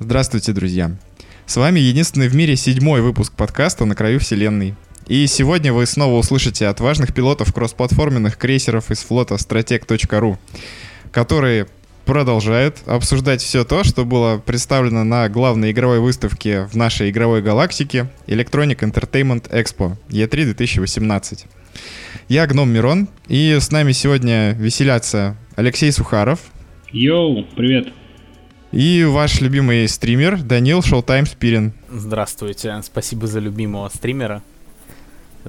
Здравствуйте, друзья! С вами единственный в мире седьмой выпуск подкаста «На краю вселенной». И сегодня вы снова услышите от важных пилотов кроссплатформенных крейсеров из флота strateg.ru, которые продолжают обсуждать все то, что было представлено на главной игровой выставке в нашей игровой галактике Electronic Entertainment Expo E3 2018. Я Гном Мирон, и с нами сегодня веселятся Алексей Сухаров. Йоу, привет. И ваш любимый стример Данил Шоутайм Спирин. Здравствуйте, спасибо за любимого стримера.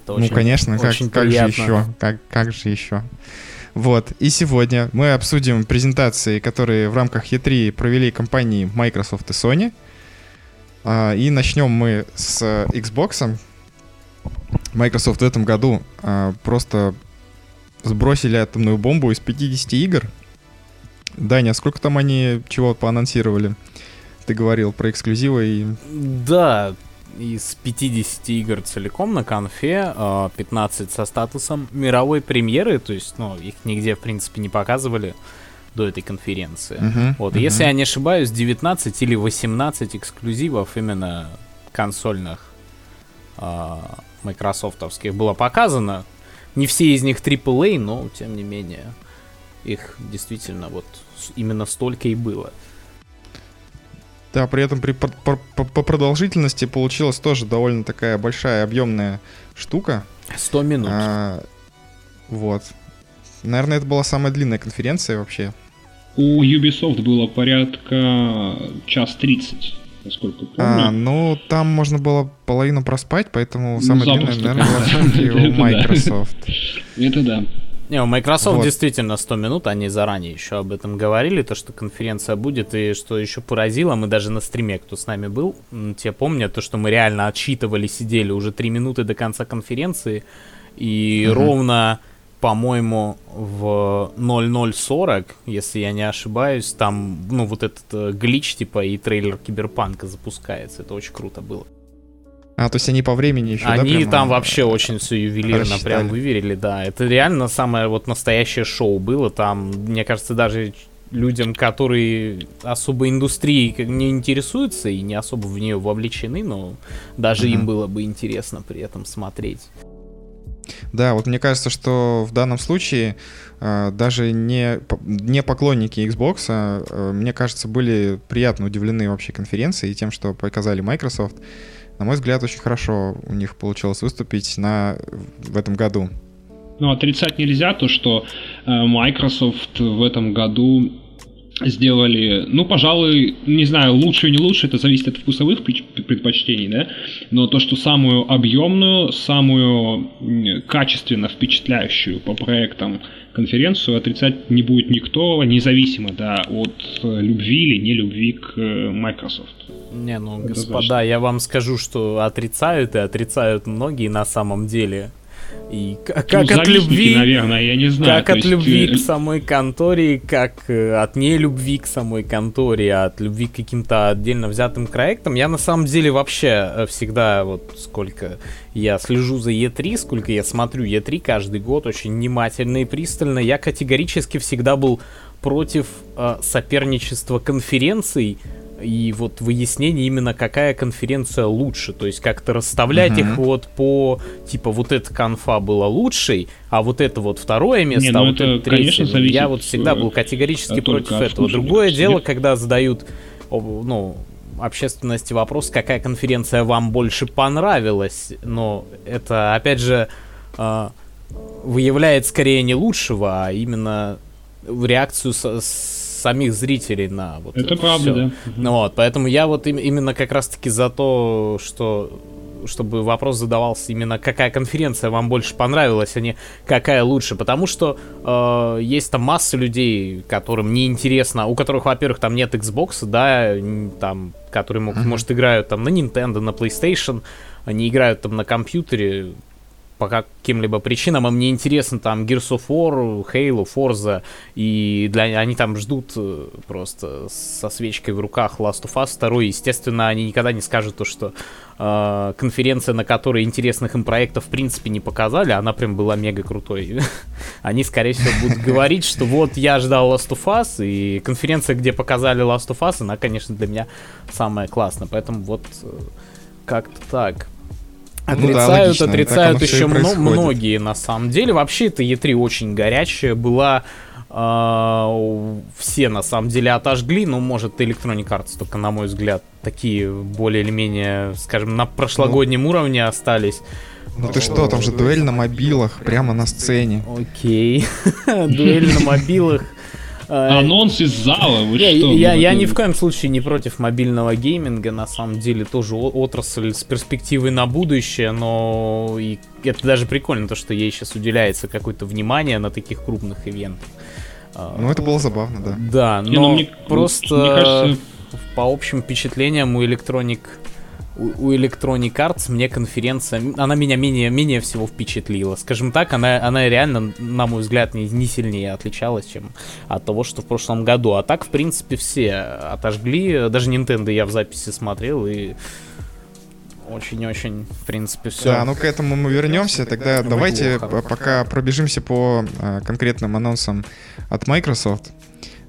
Это ну, очень, ну, конечно, очень как, как же еще? Как, как же еще? Вот, и сегодня мы обсудим презентации, которые в рамках E3 провели компании Microsoft и Sony. А, и начнем мы с Xbox. Microsoft в этом году а, просто сбросили атомную бомбу из 50 игр — Даня, сколько там они чего поанонсировали? Ты говорил про эксклюзивы и... Да, из 50 игр целиком на конфе, 15 а, со статусом мировой премьеры, то есть, ну, их нигде, в принципе, не показывали до этой конференции. Uh-huh, вот, uh-huh. если я не ошибаюсь, 19 или 18 эксклюзивов именно консольных э, майкрософтовских было показано. Не все из них AAA, но тем не менее их действительно вот именно столько и было. Да, при этом при, по, по, по продолжительности получилась тоже довольно такая большая объемная штука. 100 минут. А, вот. Наверное, это была самая длинная конференция вообще. У Ubisoft было порядка час 30, насколько помню. А, ну, там можно было половину проспать, поэтому ну, самая длинная, наверное, была у Microsoft. Это да. Не, у Microsoft вот. действительно 100 минут, они заранее еще об этом говорили, то, что конференция будет, и что еще поразило, мы даже на стриме, кто с нами был, те помнят, то, что мы реально отсчитывали, сидели уже 3 минуты до конца конференции, и угу. ровно, по-моему, в 0040, если я не ошибаюсь, там, ну, вот этот э, глич, типа, и трейлер Киберпанка запускается, это очень круто было. А, то есть они по времени еще, Они да, там вообще очень все ювелирно рассчитали. прям выверили, да. Это реально самое вот настоящее шоу было. Там, мне кажется, даже людям, которые особо индустрией не интересуются и не особо в нее вовлечены, но даже uh-huh. им было бы интересно при этом смотреть. Да, вот мне кажется, что в данном случае э, даже не, не поклонники Xbox, э, мне кажется, были приятно удивлены вообще конференцией и тем, что показали Microsoft на мой взгляд, очень хорошо у них получилось выступить на, в этом году. Ну, отрицать нельзя то, что э, Microsoft в этом году сделали, ну, пожалуй, не знаю, лучше или не лучше, это зависит от вкусовых предпочтений, да, но то, что самую объемную, самую качественно впечатляющую по проектам конференцию отрицать не будет никто, независимо, да, от э, любви или не любви к э, Microsoft. Не, ну, Это господа, важно. я вам скажу, что отрицают и отрицают многие на самом деле. И как, ну, от любви, наверное, я не знаю. Как от есть... любви э, к самой конторе, как от нелюбви к самой конторе, от любви к каким-то отдельно взятым проектам. Я на самом деле вообще всегда, вот сколько я слежу за E3, сколько я смотрю E3 каждый год очень внимательно и пристально, я категорически всегда был против э, соперничества конференций и вот выяснение именно какая конференция лучше, то есть как-то расставлять uh-huh. их вот по типа вот эта конфа была лучшей, а вот это вот второе место, Не, ну а вот это, это третье. Я вот всегда был категорически против этого. Другое дело, когда задают ну общественности вопрос, какая конференция вам больше понравилась, но это опять же э, выявляет скорее не лучшего, а именно в реакцию с, самих зрителей на вот это, это правда, да. Ну вот, поэтому я вот им, именно как раз-таки за то, что чтобы вопрос задавался именно какая конференция вам больше понравилась, а не какая лучше, потому что э, есть там масса людей, которым не интересно, у которых, во-первых, там нет Xbox, да, там, которые могут, uh-huh. может играют там на Nintendo, на PlayStation, они играют там на компьютере, по каким-либо причинам, а мне интересно там Gears of War, Halo, Forza, и для, они там ждут э, просто со свечкой в руках Last of Us 2, естественно, они никогда не скажут то, что э, конференция, на которой интересных им проектов в принципе не показали, она прям была мега крутой. они, скорее всего, будут говорить, что вот я ждал Last of Us, и конференция, где показали Last of Us, она, конечно, для меня самая классная, поэтому вот э, как-то так. Отрицают, ну да, логично. отрицают еще мно- многие на самом деле. Вообще это E3 очень горячая была. Uh, все на самом деле отожгли, но может Electronic Arts только, на мой взгляд, такие более или менее, скажем, на прошлогоднем ну, уровне остались. Ну ты что, там же дуэль на мобилах, прямо на сцене. Окей, дуэль на мобилах. Э, Анонс из зала, вы я, что? Я, я ни в коем случае не против мобильного гейминга, на самом деле тоже отрасль с перспективой на будущее, но и это даже прикольно, то, что ей сейчас уделяется какое-то внимание на таких крупных ивентах. Ну, это было забавно, да. Да, но не, ну, мне, просто мне кажется... по общим впечатлениям у Electronic у, Electronic Arts мне конференция, она меня менее, менее всего впечатлила. Скажем так, она, она реально, на мой взгляд, не, не сильнее отличалась, чем от того, что в прошлом году. А так, в принципе, все отожгли. Даже Nintendo я в записи смотрел и очень-очень, в принципе, все. Да, ну к этому мы вернемся. Тогда давайте пока пробежимся по а, конкретным анонсам от Microsoft.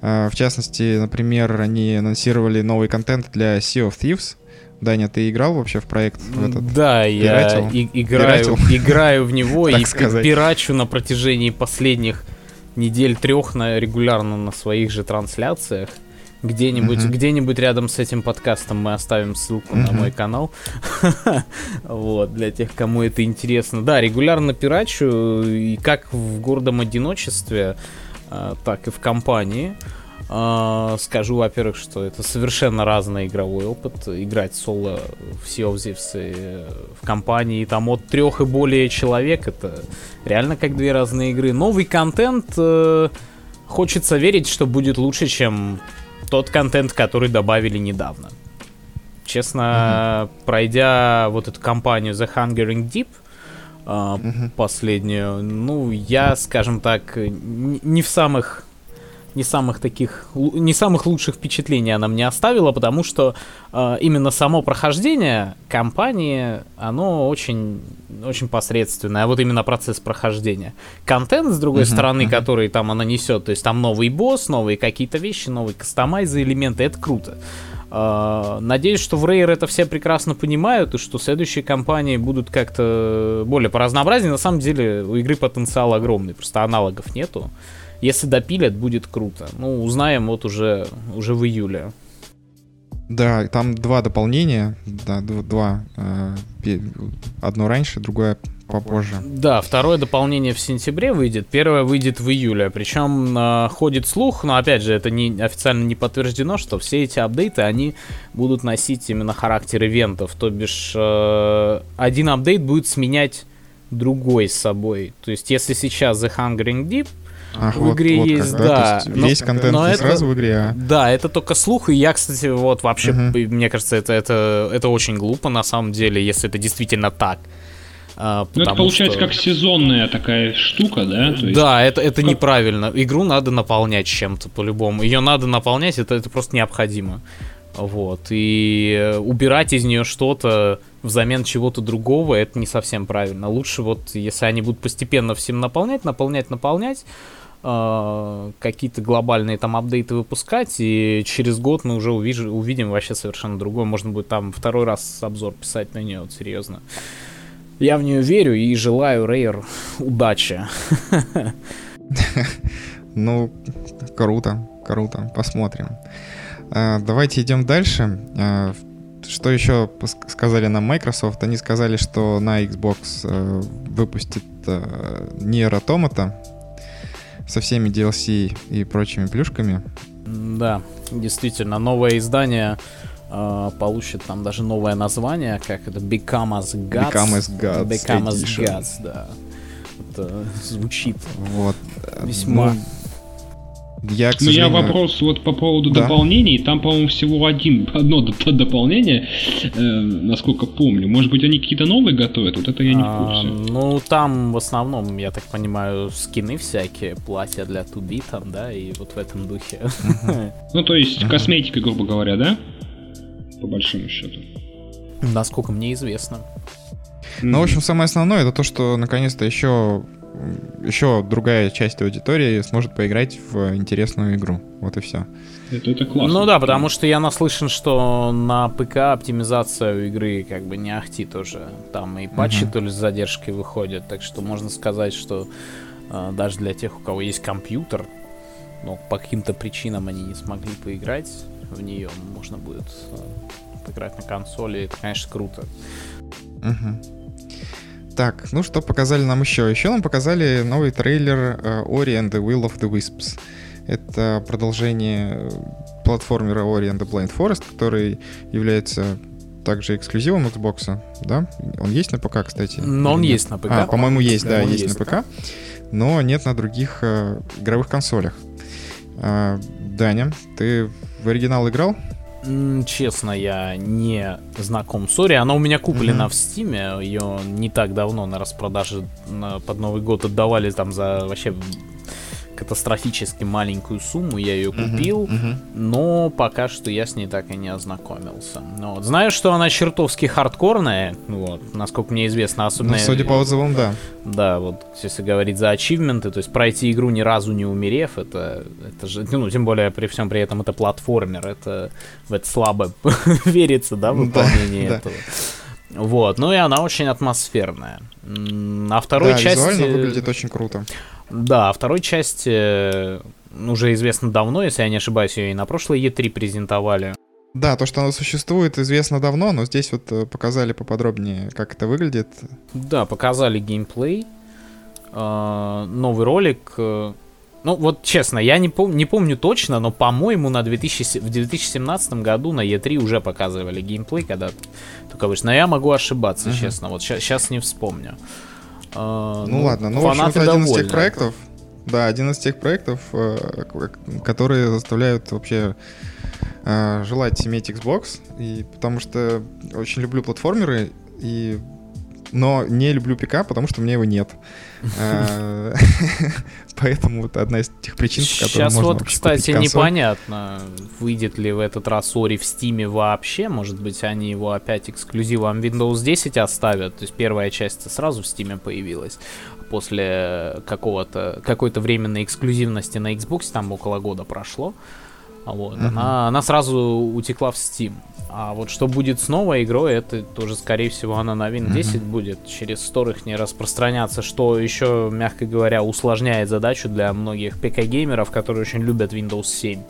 А, в частности, например, они анонсировали новый контент для Sea of Thieves. Даня, ты играл вообще в проект в этот? Да, я и, играю, играю в него и пирачу на протяжении последних недель трех на, регулярно на своих же трансляциях. Где-нибудь, uh-huh. где-нибудь рядом с этим подкастом мы оставим ссылку uh-huh. на мой канал. вот, для тех, кому это интересно. Да, регулярно пирачу, и как в гордом одиночестве, а, так и в компании. Uh, скажу, во-первых, что это совершенно разный игровой опыт. Играть соло в Sea of Thieves э, в компании там от трех и более человек, это реально как две разные игры. Новый контент, uh, хочется верить, что будет лучше, чем тот контент, который добавили недавно. Честно, uh-huh. пройдя вот эту кампанию The Hungering Deep, uh, uh-huh. последнюю, ну, я, скажем так, не в самых не самых таких, не самых лучших впечатлений она мне оставила, потому что э, именно само прохождение кампании, оно очень, очень посредственное, а вот именно процесс прохождения. Контент, с другой uh-huh, стороны, uh-huh. который там она несет, то есть там новый босс, новые какие-то вещи, новые кастомайзы, элементы, это круто. Uh, надеюсь, что в Rare это все прекрасно понимают, и что следующие кампании будут как-то более по разнообразнее. На самом деле у игры потенциал огромный, просто аналогов нету. Если допилят, будет круто. Ну, узнаем вот уже, уже в июле. Да, там два дополнения, да, два. Э, одно раньше, другое попозже. Да, второе дополнение в сентябре выйдет, первое выйдет в июле. Причем э, ходит слух, но опять же это не официально не подтверждено, что все эти апдейты они будут носить именно характер ивентов. То бишь э, один апдейт будет сменять другой с собой. То есть если сейчас The Hungering Deep Ах, в вот, игре вот есть, как, да. да. есть но, весь контент но не это, сразу в игре, а... Да, это только слух, и я, кстати, вот вообще, uh-huh. мне кажется, это, это, это очень глупо на самом деле, если это действительно так. А, ну, это получается что... как сезонная такая штука, да? То есть... Да, это, это как... неправильно. Игру надо наполнять чем-то по-любому. Ее надо наполнять, это, это просто необходимо. Вот. И убирать из нее что-то взамен чего-то другого, это не совсем правильно. Лучше вот, если они будут постепенно всем наполнять, наполнять, наполнять, э, какие-то глобальные там апдейты выпускать, и через год мы уже увиж- увидим вообще совершенно другое. Можно будет там второй раз обзор писать на нее, вот серьезно. Я в нее верю и желаю Рейер удачи. Ну, круто, круто, посмотрим. А, давайте идем дальше. А, что еще сказали нам Microsoft? Они сказали, что на Xbox э, выпустит э, Nier Automata со всеми DLC и прочими плюшками. Да, действительно, новое издание э, получит там даже новое название, как это Become as Gods. Become as Gods. Become as Gods, да. Это звучит вот. весьма... Ну, Я, к У меня сожалению... вопрос вот по поводу Да. дополнений. Там, по-моему, всего один, одно доп- дополнение, э, насколько помню. Может быть, они какие-то новые готовят? Вот это я не в А, курсе. ну, там в основном, я так понимаю, скины всякие, платья для туби там, да, и вот в этом духе. Ну, то есть, косметика, грубо говоря, да? По большому счету. Насколько мне известно. Ну, в общем, самое основное это то, что наконец-то еще еще другая часть аудитории сможет поиграть в интересную игру. Вот и все. это, это классно. Ну да, потому что я наслышан, что на ПК оптимизация у игры как бы не ахти тоже. Там и патчи Мгм. то ли с задержкой выходят, так что можно сказать, что э, даже для тех, у кого есть компьютер, но по каким-то причинам они не смогли поиграть в нее, можно будет э, поиграть на консоли. Это, конечно, круто. Мгм. Так, ну что показали нам еще? Еще нам показали новый трейлер э, Ori and the Will of the Wisps. Это продолжение э, платформера Ori and the Blind Forest, который является также эксклюзивом Xbox, да? Он есть на ПК, кстати? Но он есть на ПК. А, по-моему, есть, да, есть, есть. на ПК, но нет на других э, игровых консолях. А, Даня, ты в оригинал играл? Честно, я не знаком с Ори. Она у меня куплена Мгм. в Стиме. Ее не так давно на распродаже под Новый год отдавали там за вообще катастрофически маленькую сумму. Я ее купил. Мгм, мгм. Но пока что я с ней так и не ознакомился. Но вот знаю, что она чертовски хардкорная, вот, насколько мне известно, особенно... Ну, судя по отзывам, да. Да, вот если говорить за ачивменты, то есть пройти игру ни разу не умерев, это, это же, ну, тем более при всем при этом это платформер, это в это слабо верится, да, Да, выполнение да. этого. Вот, ну и она очень атмосферная. На второй да, части... выглядит очень круто. Да, о второй части э, уже известно давно, если я не ошибаюсь, ее и на прошлой E3 презентовали. Да, то, что оно существует, известно давно, но здесь вот э, показали поподробнее, как это выглядит. Да, показали геймплей, э, новый ролик. Ну, вот честно, я не, пом- не помню точно, но, по-моему, на 2000, в 2017 году на E3 уже показывали геймплей, когда только вышел. Но я могу ошибаться, Мгм. честно. Вот сейчас не вспомню. Ну, ладно, ну, в общем, это один из тех проектов, да, один из тех проектов, э, которые заставляют вообще э, желать иметь Xbox, и потому что очень люблю платформеры, и но не люблю ПК, потому что у меня его нет. Э, Поэтому это одна из тех причин, по которым Сейчас вот, кстати, непонятно, выйдет ли в этот раз Ори в Стиме вообще. Может быть, они его опять эксклюзивом Windows 10 оставят. То есть первая часть сразу в Стиме появилась. После какого-то какой-то временной эксклюзивности на Xbox, там около года прошло. А Вот, Мгм. она, она сразу утекла в Steam. А вот что будет с новой игрой, это тоже, скорее всего, она на Win Мгм. 10 будет через их не распространяться, что еще, мягко говоря, усложняет задачу для многих ПК-геймеров, которые очень любят Windows 7.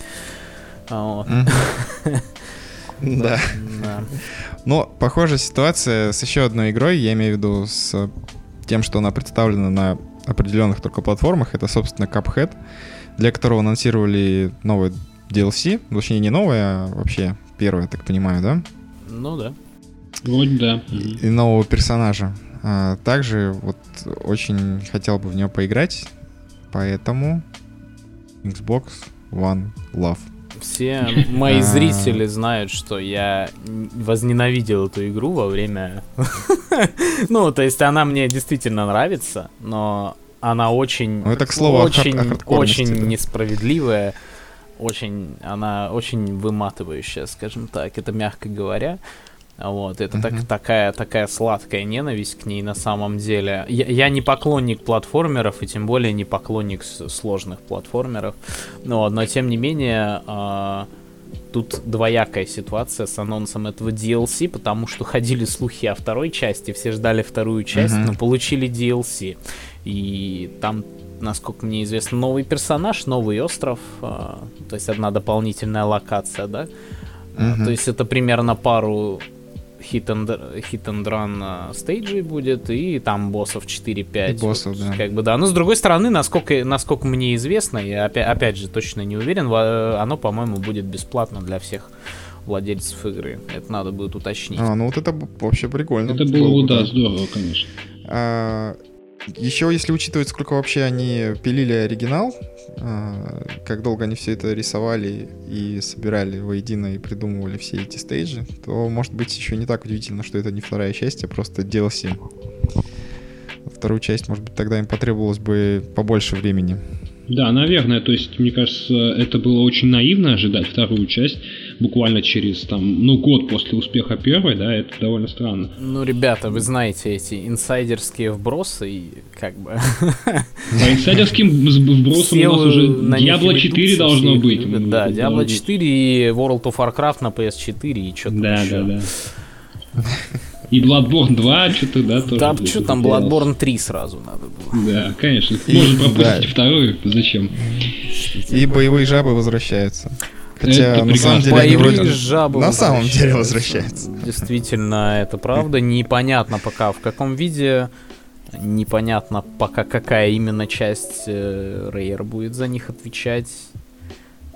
А вот. Мгм. Да. Да. Но похожая ситуация с еще одной игрой, я имею в виду с тем, что она представлена на определенных только платформах, это, собственно, Cuphead, для которого анонсировали новый DLC, точнее не новое, а вообще первое, я так понимаю, да? Ну да. Вроде да. И нового персонажа. А, также вот очень хотел бы в него поиграть, поэтому Xbox One Love. Все мои А. зрители знают, что я возненавидел эту игру во время... Ну, то есть она мне действительно нравится, но она очень... Ну, это к слову очень, очень несправедливая, очень, она очень выматывающая, скажем так, это мягко говоря. Вот, это так, Мгм. такая, такая сладкая ненависть к ней на самом деле. Я, я не поклонник платформеров, и тем более не поклонник сложных платформеров. Но, но тем не менее, а, тут двоякая ситуация с анонсом этого DLC, потому что ходили слухи о второй части, все ждали вторую часть, Мгм. но получили DLC. И там, насколько мне известно, новый персонаж, новый остров, а, то есть одна дополнительная локация, да? Мгм. То есть это примерно пару hit and, hit and run а, стейджей будет, и там боссов 4-5. И боссов, Вот, да. Как бы, да. Но с другой стороны, насколько, насколько мне известно, я опять, опять же точно не уверен, во- оно, по-моему, будет бесплатно для всех владельцев игры. Это надо будет уточнить. А, ну вот это вообще прикольно. Это было бы, бы, да, здорово, конечно. А, еще если учитывать, сколько вообще они пилили оригинал, а, как долго они все это рисовали и собирали воедино и придумывали все эти стейджи, то может быть еще не так удивительно, что это не вторая часть, а просто DLC. Вторую часть, может быть, тогда им потребовалось бы побольше времени. Да, наверное, то есть, мне кажется, это было очень наивно ожидать вторую часть буквально через там, ну, год после успеха первой, да, это довольно странно. Ну, ребята, вы знаете эти инсайдерские вбросы и как бы... По инсайдерским вбросам у нас уже Diablo 4 должно быть. Да, Diablo 4 и World of Warcraft на PS4 и что-то Да, да, да. И Bloodborne 2 что-то, да, тоже. Да, что там, Bloodborne 3 сразу надо было. Да, конечно. Можно пропустить вторую, зачем? И боевые жабы возвращаются. Хотя это на самом деле они вроде жабы на самом деле возвращаются. Действительно, это правда. Непонятно пока в каком виде. Непонятно пока какая именно часть Rare будет за них отвечать.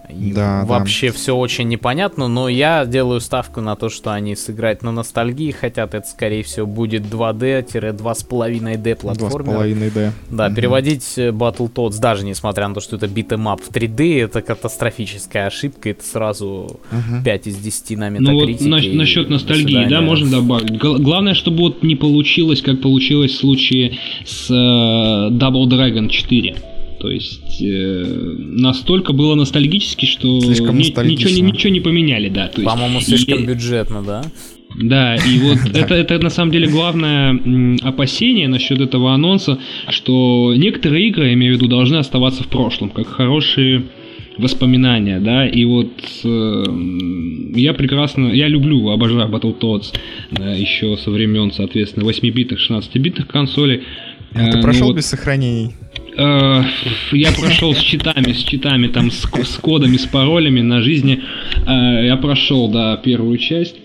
И да, вообще да. все очень непонятно, но я делаю ставку на то, что они сыграть на ностальгии хотят. Это, скорее всего, будет 2D-2,5D платформер. 2,5D. Да, угу. переводить э, Battletoads, даже несмотря на то, что это beat 'em up в 3D, это катастрофическая ошибка. Это сразу угу. 5 из 10 на метакритике. Ну вот на, насчет ностальгии, да, можно добавить. Главное, чтобы вот не получилось, как получилось в случае с uh, Double Dragon 4 то есть э, настолько было ностальгически, что слишком ни, ничего, ничего не поменяли, да. По-моему, слишком и, бюджетно, да? Да, и вот это, это на самом деле главное опасение насчет этого анонса, что некоторые игры, я имею в виду, должны оставаться в прошлом, как хорошие воспоминания, да, и вот э, я прекрасно, я люблю, обожаю Battletoads да, еще со времен, соответственно, 8-битных, 16-битных консолей. А ты прошел ну, без сохранений? Э, я прошел с читами, с читами, там, с, с кодами, с паролями на жизни. Э, я прошел, да, первую часть.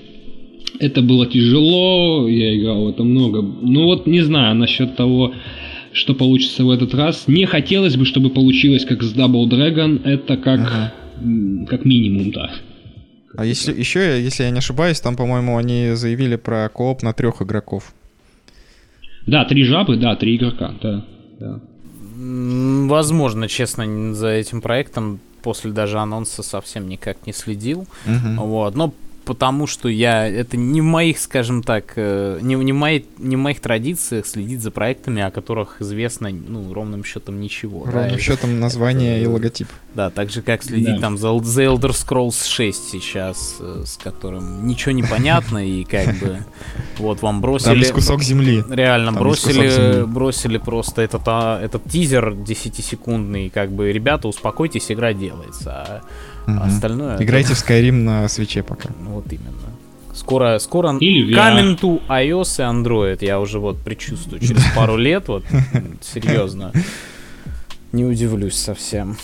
Это было тяжело, я играл в это много. Ну вот не знаю насчет того, что получится в этот раз. Не хотелось бы, чтобы получилось как с Double Dragon. Это как, ага. как минимум, да. А если еще, если я не ошибаюсь, там, по-моему, они заявили про кооп на трех игроков. Да, три жабы, да, три игрока, да. да. Возможно, честно, за этим проектом после даже анонса совсем никак не следил. Uh-huh. Вот. Но потому что я это не в моих, скажем так, э, не, не, в моей, не в моих традициях следить за проектами, о которых известно, ну, ровным счетом ничего. Ровным да, счетом это, название это, и логотип. Да, так же, как следить да. там за The Elder Scrolls 6 сейчас, э, с которым ничего не понятно, и как бы вот вам бросили... Там кусок земли. Реально, бросили, бросили просто этот, а, этот тизер 10-секундный, как бы, ребята, успокойтесь, игра делается. А Угу. Остальное... Играйте это... в Skyrim на свече пока. Вот именно. Скоро, скоро Или coming to iOS и Android. Я уже вот предчувствую через пару лет, вот серьезно. Не удивлюсь совсем.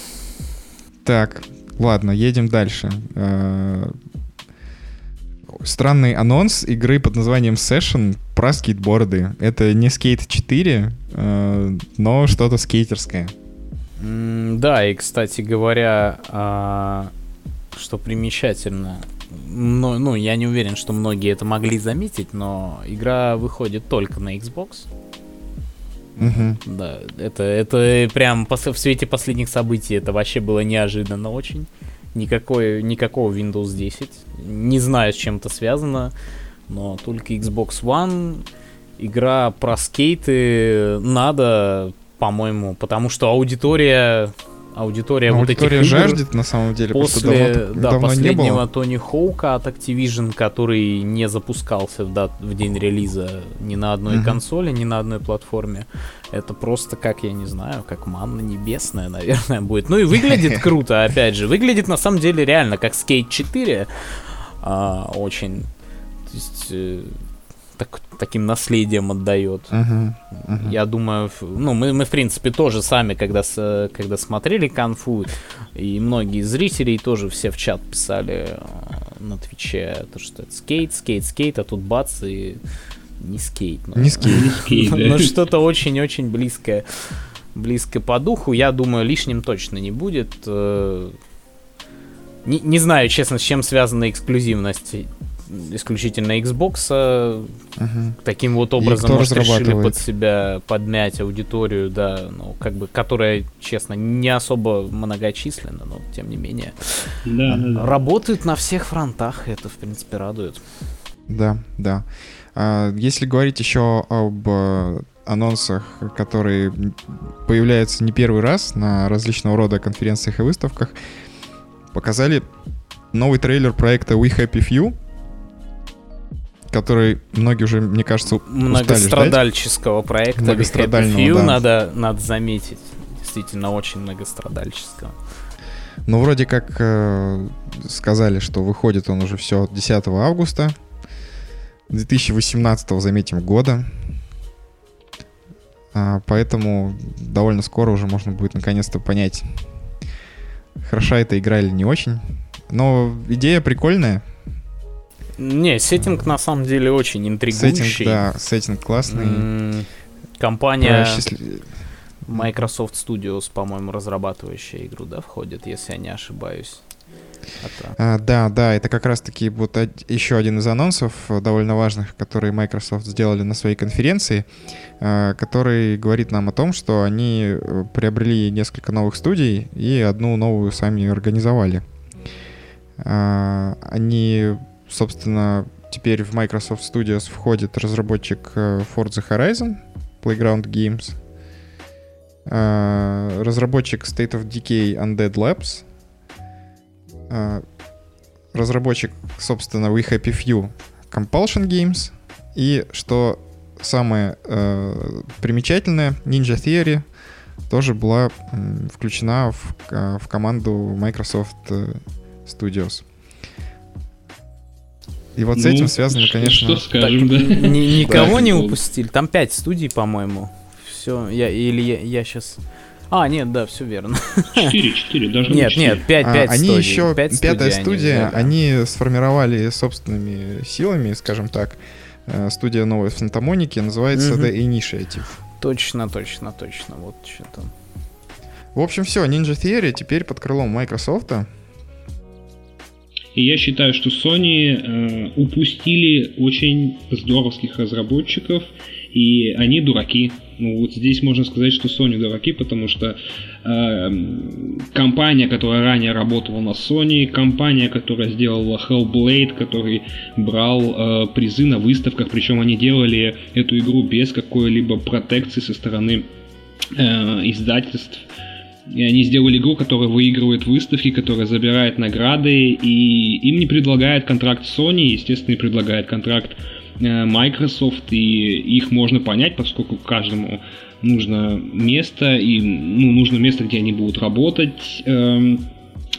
Так, ладно, едем дальше. Э, странный анонс игры под названием Session про скейтборды. Это не Skate 4, э, но что-то скейтерское. Да, и, кстати говоря, а, что примечательно, ну, ну, я не уверен, что многие это могли заметить, но игра выходит только на Xbox. Угу. Да, это, это прям в свете последних событий это вообще было неожиданно очень. Никакой, никакого Windows 10. Не знаю, с чем это связано, но только Xbox One. Игра про скейты надо по-моему, потому что аудитория аудитория, вот аудитория этих игр жаждет на самом деле после давно, да, давно последнего Тони Хоука от Activision, который не запускался в, дат, в день релиза ни на одной uh-huh. консоли, ни на одной платформе. Это просто как, я не знаю, как манна небесная, наверное, будет. Ну и выглядит круто, опять же. Выглядит на самом деле реально как Skate 4. А, очень... То есть э, так, таким наследием отдает. Uh-huh, uh-huh. Я думаю, ну, мы, мы, в принципе, тоже сами, когда, с, когда смотрели конфу, и многие зрители тоже все в чат писали э, на Твиче, то, что это скейт, скейт, скейт, а тут бац, и не скейт. Но, не скейт. Не скейт но что-то очень-очень близкое, близкое по духу. Я думаю, лишним точно не будет. Э, не, не знаю, честно, с чем связана эксклюзивность исключительно Xbox. Угу. Таким вот образом, может, решили под себя подмять аудиторию, да, ну, как бы, которая, честно, не особо многочисленна, но тем не менее. Да, да, да. Работают на всех фронтах, это, в принципе, радует. Да, да. А, если говорить еще об э, анонсах, которые появляются не первый раз на различного рода конференциях и выставках, показали новый трейлер проекта We Happy Few, который многие уже, мне кажется, многострадальческого проекта Многострадального, Few, да. надо, надо заметить. Действительно, очень многострадальческого. Ну, вроде как э, сказали, что выходит он уже все 10 августа 2018, заметим, года. А, поэтому довольно скоро уже можно будет наконец-то понять, хороша эта игра или не очень. Но идея прикольная. Не, сеттинг на самом деле очень интригующий. Сеттинг, да, сеттинг классный. М-м, компания. Microsoft Studios, по-моему, разрабатывающая игру, да, входит, если я не ошибаюсь. А, да, да, это как раз-таки вот еще один из анонсов э, довольно важных, которые Microsoft сделали на своей конференции, э, который говорит нам о том, что они э, приобрели несколько новых студий и одну новую сами организовали. А, они, собственно, теперь в Microsoft Studios входит разработчик Forza Horizon, Playground Games, а, разработчик State of Decay Undead Labs, а, разработчик, собственно, We Happy Few Compulsion Games, и, что самое э, примечательное, Ninja Theory тоже была э, включена в, э, в команду Microsoft э, Studios. И вот ну, с этим связано, конечно... Что скажем, так, да? Никого не упустили. Там пять студий, по-моему. Все, я или я, я сейчас... А, нет, да, все верно. Четыре, четыре, даже Нет, 4. нет, пять, пять а, Они студий. еще, 5 пятая студия, они, они сформировали собственными силами, скажем так, э, студия новой в называется угу. The Initiative. Точно, точно, точно, вот что-то. В общем, все, Ninja Theory теперь под крылом Microsoft. И я считаю, что Sony э, упустили очень здоровских разработчиков, и они дураки. Ну вот здесь можно сказать, что Sony дураки, потому что э, компания, которая ранее работала на Sony, компания, которая сделала Hellblade, который брал э, призы на выставках, причем они делали эту игру без какой-либо протекции со стороны э, издательств. И они сделали игру, которая выигрывает выставки, которая забирает награды, и им не предлагает контракт Sony, естественно, не предлагает контракт Э, Microsoft, и их можно понять, поскольку каждому нужно место, и ну, нужно место, где они будут работать э,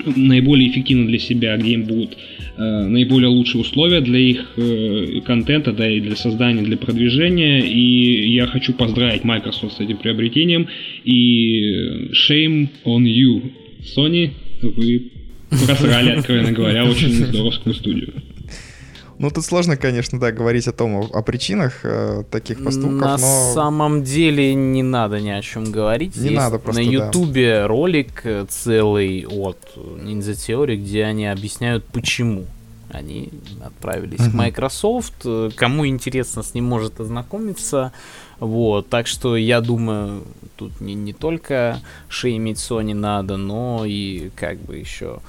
наиболее эффективно для себя, где им будут э, наиболее лучшие условия для их э, контента, да и для создания, для продвижения. И я хочу поздравить Microsoft с этим приобретением. И shame on you, Sony, вы просрали, откровенно говоря, очень здоровскую студию. Ну, тут сложно, конечно, да, говорить о том, о, о причинах э, таких поступков, На но... самом деле не надо ни о чем говорить. Не Есть надо просто, На Ютубе да. ролик э, целый от Ninja Theory, где они объясняют, почему они отправились uh-huh. к Microsoft. Э, кому интересно, с ним может ознакомиться. Вот, так что я думаю, тут не, не только шеймить Sony надо, но и как бы еще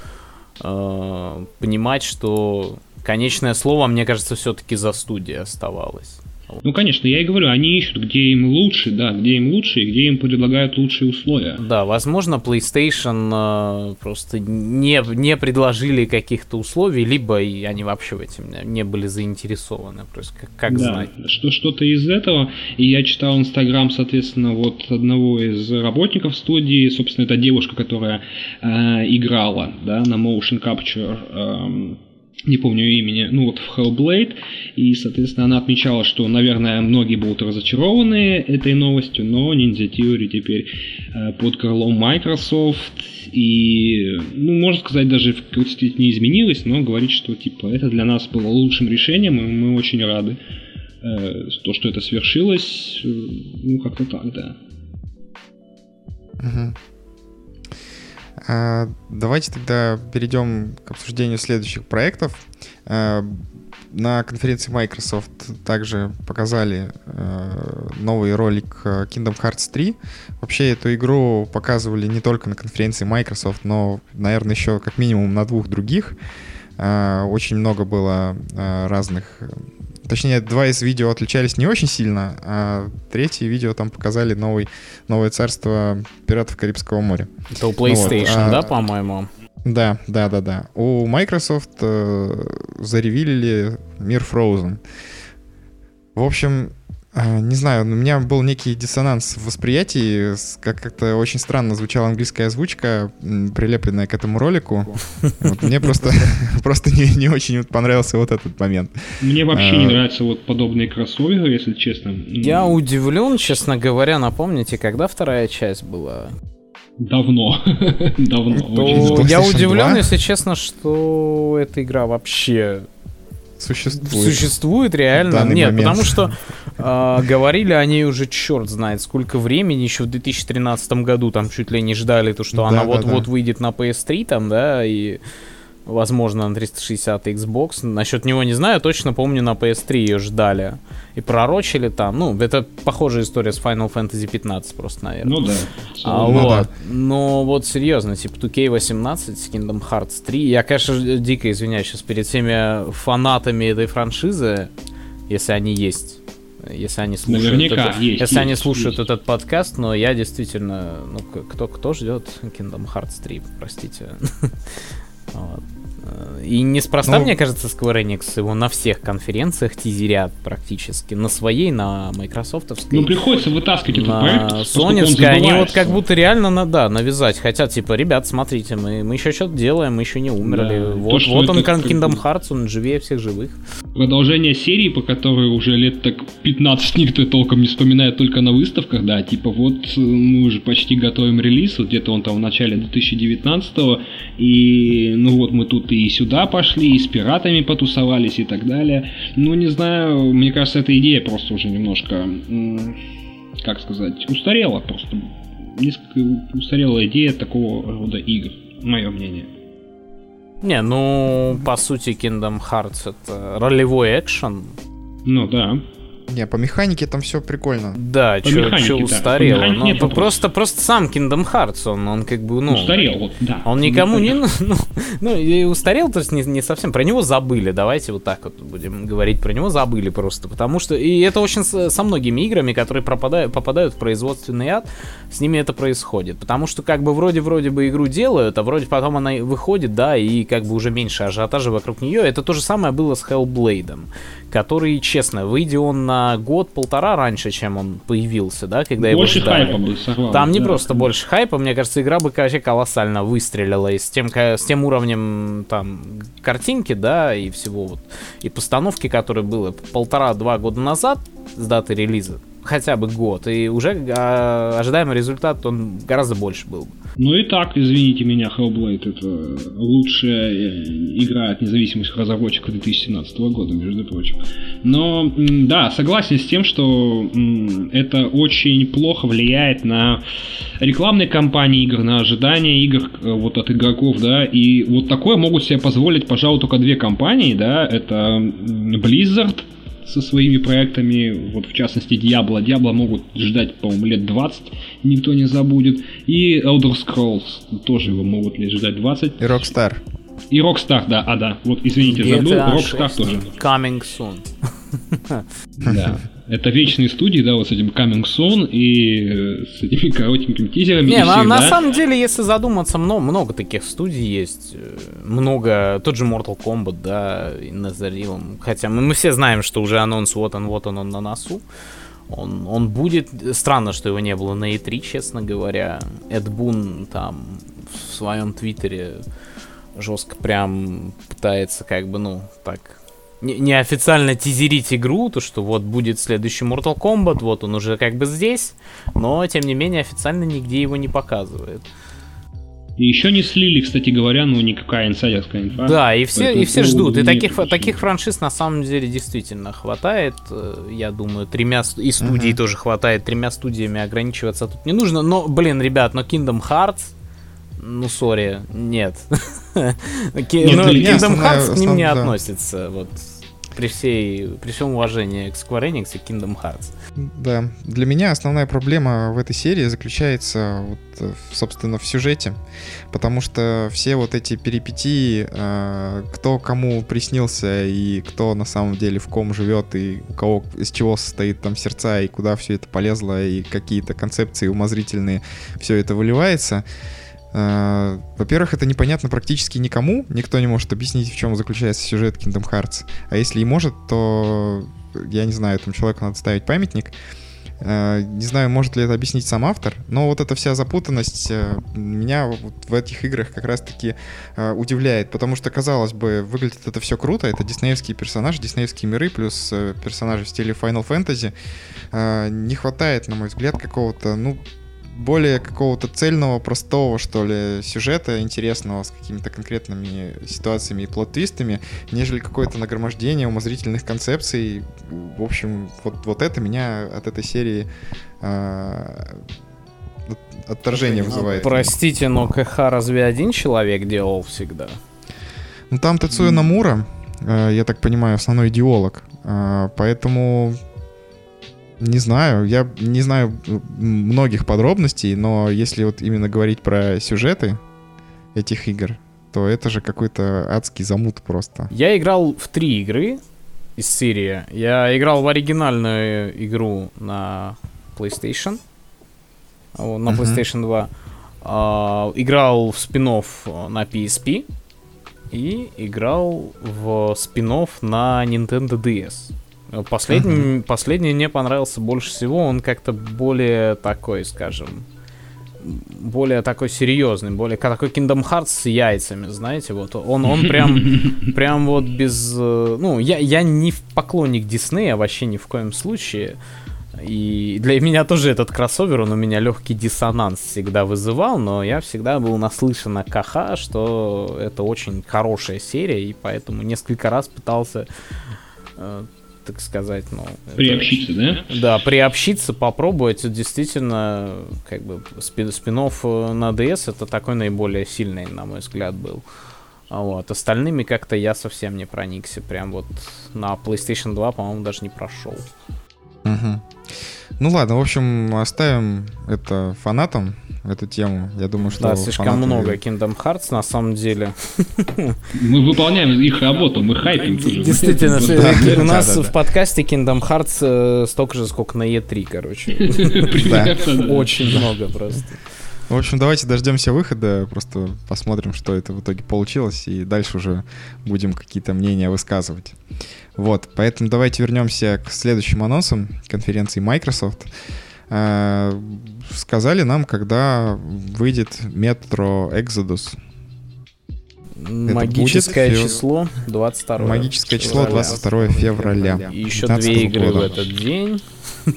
э, понимать, что конечное слово, мне кажется, все-таки за студией оставалось. Ну, конечно, я и говорю, они ищут, где им лучше, да, где им лучше и где им предлагают лучшие условия. Да, возможно, PlayStation э, просто не, не предложили каких-то условий, либо и они вообще в этом не были заинтересованы, просто как, как да, знать. Что, что-то из этого, и я читал Инстаграм, соответственно, вот одного из работников студии, собственно, это девушка, которая э, играла, да, на Motion Capture, э, не помню имени, ну вот в Hellblade, и, соответственно, она отмечала, что, наверное, многие будут разочарованы этой новостью, но Ninja Theory теперь э, под крылом Microsoft, и, ну, можно сказать, даже в какой-то степени не изменилось, но говорит, что, типа, это для нас было лучшим решением, и мы очень рады, э, то, что это свершилось, ну, как-то так, да. Угу. А, давайте тогда перейдем к обсуждению следующих проектов. А, на конференции Microsoft также показали э, новый ролик Kingdom Hearts 3. Вообще эту игру показывали не только на конференции Microsoft, но, наверное, еще как минимум на двух других. Э, очень много было э, разных Точнее, два из видео отличались не очень сильно, а третье видео там показали новый, новое царство пиратов Карибского моря. Это у PlayStation, вот, а, да, по-моему? Да, да, да, да. У Microsoft э, заревилили мир Frozen. В общем, не знаю, у меня был некий диссонанс в восприятии, как как-то очень странно звучала английская озвучка, прилепленная к этому ролику. Вот мне просто, просто не, не очень понравился вот этот момент. Мне вообще а... не нравятся вот подобные кроссоверы, если честно. Я удивлен, честно говоря, напомните, когда вторая часть была? Давно. Давно. То я удивлен, если честно, что эта игра вообще существует. Существует реально. Нет, момент. потому что э, говорили о ней уже черт знает сколько времени, еще в 2013 году там чуть ли не ждали то, что да, она вот-вот да. выйдет на PS3 там, да, и возможно, на 360 Xbox. Насчет него не знаю, точно помню, на PS3 ее ждали. И пророчили там. Ну, это похожая история с Final Fantasy 15 просто, наверное. Ну да. А, ну, вот. Да. Но вот серьезно, типа 2K18 с Kingdom Hearts 3. Я, конечно, дико извиняюсь сейчас перед всеми фанатами этой франшизы, если они есть если они слушают, Наверняка этот, есть, если есть, они слушают есть. этот подкаст, но я действительно, ну кто кто ждет Kingdom Hearts 3, простите. вот. И неспроста, ну, мне кажется, Square Enix его на всех конференциях тизерят практически. На своей, на майкрософтовской. Ну, приходится вытаскивать на этот проект, Соневской, они вот как будто реально, на, да, навязать. Хотят, типа, ребят, смотрите, мы, мы еще что-то делаем, мы еще не умерли. Да, вот то, вот он, это, Kingdom Hearts, он живее всех живых. Продолжение серии, по которой уже лет так 15 никто толком не вспоминает только на выставках, да, типа вот э, мы уже почти готовим релиз, вот где-то он там в начале 2019 и ну вот мы тут и сюда сюда пошли, и с пиратами потусовались и так далее. Ну, не знаю, мне кажется, эта идея просто уже немножко, как сказать, устарела просто. Несколько устарела идея такого рода игр, мое мнение. Не, ну, по сути, Kingdom Hearts это ролевой экшен. Ну да. Не, по механике там все прикольно. Да, что устарело. Да. Ну, просто, просто сам Kingdom Hearts, он, он как бы, ну... Устарел, вот, да. Он никому не... Ну, ну, ну, и устарел, то есть не, не совсем. Про него забыли, давайте вот так вот будем говорить. Про него забыли просто, потому что... И это очень со, со многими играми, которые пропадают, попадают в производственный ад, с ними это происходит. Потому что как бы вроде-вроде бы игру делают, а вроде потом она выходит, да, и как бы уже меньше ажиотажа вокруг нее. Это то же самое было с Hellblade который, честно, выйдя он на год-полтора раньше, чем он появился, да, когда больше его ждали. хайпа был, согласен, Там не да. просто больше хайпа, мне кажется, игра бы вообще колоссально выстрелила и с тем, с тем уровнем там картинки, да, и всего вот, и постановки, которые было полтора-два года назад с даты релиза, хотя бы год, и уже а, ожидаемый результат, он гораздо больше был бы. Ну и так, извините меня, Hellblade это лучшая э, игра от независимых разработчиков 2017 года, между прочим. Но да, согласен с тем, что это очень плохо влияет на рекламные кампании игр, на ожидания игр э, вот от игроков, да, и вот такое могут себе позволить, пожалуй, только две компании, да, это Blizzard со своими проектами, вот в частности Diablo. Diablo могут ждать, по-моему, лет 20, никто не забудет. И Elder Scrolls тоже его могут лет ждать 20. И Rockstar. И Rockstar, да, а да, вот извините, забыл, Rockstar тоже. Coming soon. Да. Это вечные студии, да, вот с этим Coming Soon и э, с этими коротенькими тизерами. Не, на, на самом деле, если задуматься, много, много таких студий есть. Э, много, тот же Mortal Kombat, да, и Назарилом. Хотя мы, мы все знаем, что уже анонс вот он, вот он, он на носу. Он, он будет... Странно, что его не было на E3, честно говоря. Эд Бун там в своем твиттере жестко прям пытается как бы, ну, так неофициально тизерить игру, то что вот будет следующий Mortal Kombat, вот он уже как бы здесь, но тем не менее официально нигде его не показывает. И еще не слили, кстати говоря, ну никакая инсайдерская инфа. Да, и все, и все ждут. И таких, таких франшиз на самом деле действительно хватает. Э, я думаю, тремя и студий uh-huh. тоже хватает. Тремя студиями ограничиваться тут не нужно. Но, блин, ребят, но Kingdom Hearts Ну, сори, нет. Kingdom Hearts к ним не относится. Вот при всей при всем уважении к Square Enix и Kingdom Hearts. Да, для меня основная проблема в этой серии заключается, вот, э, собственно, в сюжете, потому что все вот эти перипетии, э, кто кому приснился и кто на самом деле в ком живет и у кого из чего состоит там сердца и куда все это полезло и какие-то концепции умозрительные, все это выливается. Э, во-первых, это непонятно практически никому, никто не может объяснить, в чем заключается сюжет Kingdom Hearts. А если и может, то я не знаю, этому человеку надо ставить памятник. Э, не знаю, может ли это объяснить сам автор, но вот эта вся запутанность э, меня вот в этих играх как раз-таки удивляет, потому что, казалось бы, выглядит это все круто, это диснеевские персонажи, диснеевские миры, плюс персонажи в стиле Final Fantasy. Не хватает, на мой взгляд, какого-то, ну, более какого-то цельного, простого, что ли, сюжета интересного с какими-то конкретными ситуациями и плод-твистами, нежели какое-то нагромождение умозрительных концепций. В общем, вот, вот это меня от этой серии э, отторжение вызывает. Простите, но КХ разве один человек делал всегда? Ну там Тацуя Намура, э, я так понимаю, основной идеолог. Э, поэтому не знаю, я не знаю многих подробностей, но если вот именно говорить про сюжеты этих игр, то это же какой-то адский замут просто. Я играл в три игры из серии. Я играл в оригинальную игру на PlayStation, на PlayStation 2. Uh, играл в спин на PSP и играл в спин на Nintendo DS. Последний, uh-huh. последний мне понравился больше всего. Он как-то более такой, скажем, более такой серьезный, более такой Kingdom Hearts с яйцами, знаете, вот он, он прям, прям вот без, э, ну, я, я не поклонник Диснея вообще ни в коем случае, и для меня тоже этот кроссовер, он у меня легкий диссонанс всегда вызывал, но я всегда был наслышан о КХ, что это очень хорошая серия, и поэтому несколько раз пытался э, так сказать, ну... Приобщиться, это, да? Да, приобщиться, попробовать. Действительно, как бы спин спинов э, на DS это такой наиболее сильный, на мой взгляд, был. А вот. Остальными как-то я совсем не проникся. Прям вот на PlayStation 2, по-моему, даже не прошел. Угу. Ну ладно, в общем, оставим это фанатам эту тему. Я думаю, что... Да, слишком фанаты... много Kingdom Hearts на самом деле. Мы выполняем их работу, мы хайпим. Действительно, у нас в подкасте Kingdom Hearts э, столько же, сколько на E3, короче. Очень много просто. В общем, давайте дождемся выхода, просто посмотрим, что это в итоге получилось, и дальше уже будем какие-то мнения высказывать. Вот, поэтому давайте вернемся к следующим анонсам конференции Microsoft. Э, сказали нам, когда выйдет Metro Exodus. Магическое фев... число 22 Магическое число 22 февраля. И еще две игры года. в этот день.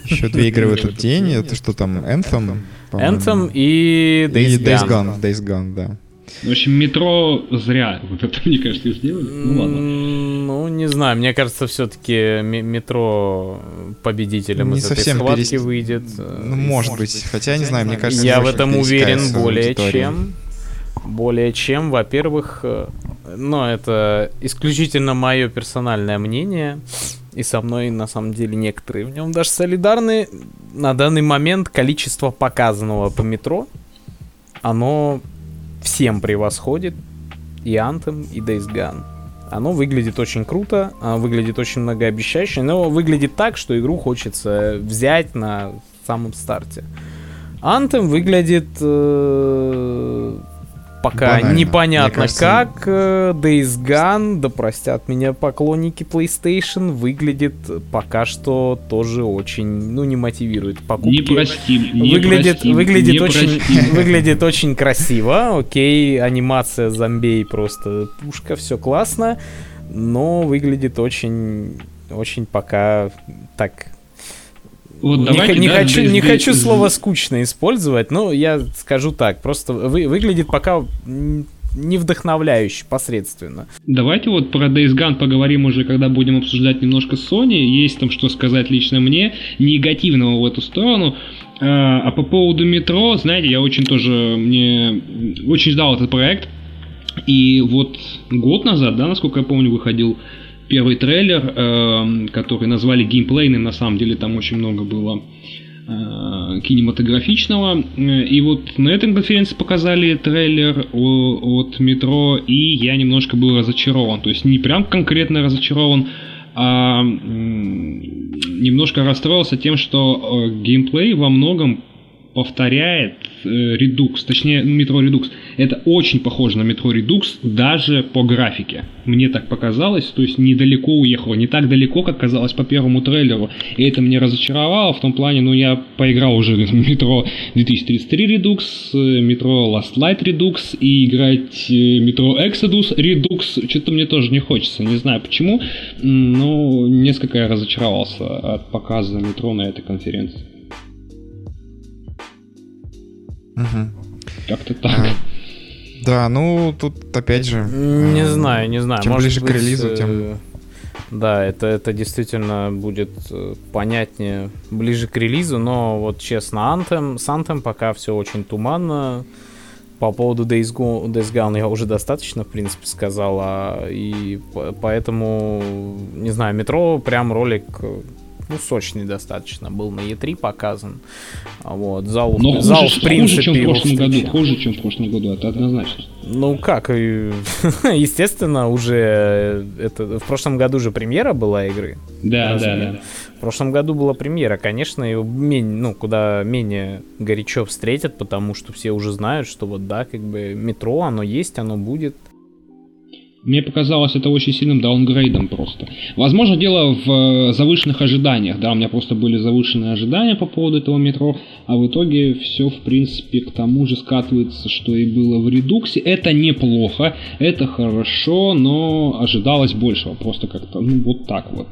Еще две игры в этот день. Это что там, Anthem? Anthem и Days, Days Gone. Days Gone, да. В общем, метро зря вот это, мне кажется, сделали. Ну ладно. Ну, не знаю, мне кажется, все-таки метро победителем не из совсем этой схватки перес... выйдет. Ну, может быть. Хотя, не знаю, мне кажется... Я в этом уверен более чем. Более чем, во-первых, но это исключительно мое персональное мнение, и со мной на самом деле некоторые в нем даже солидарны. На данный момент количество показанного по метро, оно всем превосходит и Anthem, и Days Gone. Оно выглядит очень круто, оно выглядит очень многообещающе, но выглядит так, что игру хочется взять на самом старте. Anthem выглядит э, Пока Банально. непонятно кажется... как. Э, Days Gone, да простят меня поклонники PlayStation, выглядит пока что тоже очень, ну, не мотивирует покупки. Не простим, не выглядит, простим, выглядит, не очень, простим. выглядит очень красиво, окей, анимация зомбей просто пушка, все классно, но выглядит очень, очень пока так вот давайте, не, не, да, хочу, без, не без, хочу без... слово скучно использовать, но я скажу так, просто вы, выглядит пока не вдохновляюще, посредственно. Давайте вот про Days Gone поговорим уже, когда будем обсуждать немножко Sony. Есть там что сказать лично мне, негативного в эту сторону. А, а по поводу метро, знаете, я очень тоже, мне очень ждал этот проект. И вот год назад, да, насколько я помню, выходил первый трейлер, э, который назвали геймплейным, на самом деле там очень много было э, кинематографичного. И вот на этой конференции показали трейлер от метро, и я немножко был разочарован. То есть не прям конкретно разочарован, а немножко расстроился тем, что э, геймплей во многом повторяет э, Redux, точнее метро Redux. Это очень похоже на метро Redux даже по графике. Мне так показалось, то есть недалеко уехало, не так далеко, как казалось по первому трейлеру. И это мне разочаровало в том плане, ну я поиграл уже в метро 2033 Redux, э, метро Last Light Redux и играть э, метро Exodus Redux что-то мне тоже не хочется, не знаю почему, но несколько я разочаровался от показа метро на этой конференции. Угу. Как-то так. А, да, ну тут опять же. Не э, знаю, не знаю. Чем Может ближе быть, к релизу, э, тем. Да, это, это действительно будет э, понятнее ближе к релизу, но вот честно, Anthem, с Anthem пока все очень туманно. По поводу Days Gone, Days Gone я уже достаточно, в принципе, сказал, а, и поэтому, не знаю, метро прям ролик ну, сочный достаточно, был на E3 показан. Вот, зал, Но зал хуже, в принципе... Хуже, чем в прошлом году, хуже, чем в прошлом году, это однозначно. Ну как, естественно, уже это в прошлом году же премьера была игры. Да, да, да. В прошлом году была премьера, конечно, ее менее, ну, куда менее горячо встретят, потому что все уже знают, что вот да, как бы метро, оно есть, оно будет. Мне показалось это очень сильным даунгрейдом просто. Возможно, дело в э, завышенных ожиданиях. Да, у меня просто были завышенные ожидания по поводу этого метро, а в итоге все, в принципе, к тому же скатывается, что и было в редуксе. Это неплохо, это хорошо, но ожидалось большего. Просто как-то, ну, вот так вот.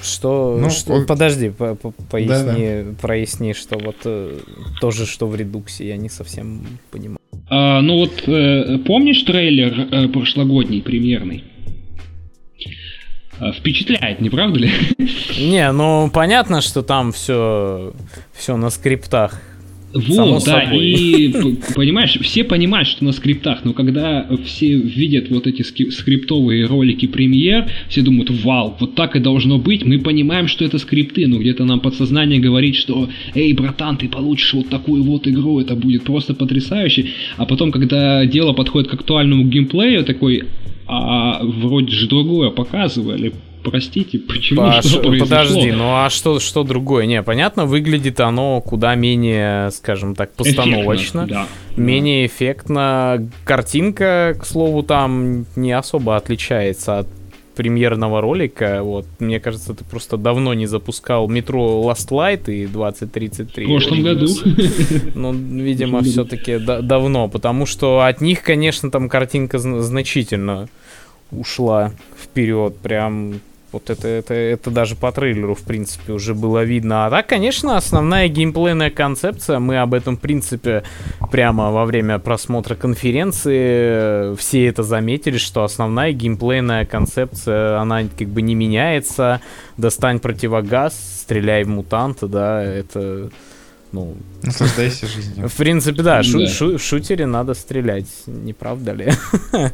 Что, ну, что подожди, по -по поясни, да -да. проясни, что вот э, то же, что в редуксе, я не совсем понимаю. А, ну вот, э, помнишь трейлер э, прошлогодний, премьерный? А, впечатляет, не правда ли? Не, ну понятно, что там все, все на скриптах. Вот, да, собой. и понимаешь, все понимают, что на скриптах, но когда все видят вот эти скриптовые ролики премьер, все думают, вау, вот так и должно быть, мы понимаем, что это скрипты, но где-то нам подсознание говорит, что, эй, братан, ты получишь вот такую вот игру, это будет просто потрясающе, а потом, когда дело подходит к актуальному геймплею, такой, а вроде же другое показывали, простите, почему а что произошло? Подожди, ну а что, что другое? Не, понятно, выглядит оно куда менее, скажем так, постановочно, эффектно, да. менее эффектно. Картинка, к слову, там не особо отличается от премьерного ролика. Вот, мне кажется, ты просто давно не запускал метро Last Light и 2033. В прошлом году. Ну, видимо, все-таки давно, потому что от них, конечно, там картинка значительно ушла вперед. Прям вот это, это, это даже по трейлеру, в принципе, уже было видно. А так, конечно, основная геймплейная концепция, мы об этом, в принципе, прямо во время просмотра конференции все это заметили, что основная геймплейная концепция, она как бы не меняется. Достань противогаз, стреляй в мутанта, да, это ну... Наслаждайся жизнью. В принципе, да, шу- шу- в шутере надо стрелять, не правда ли?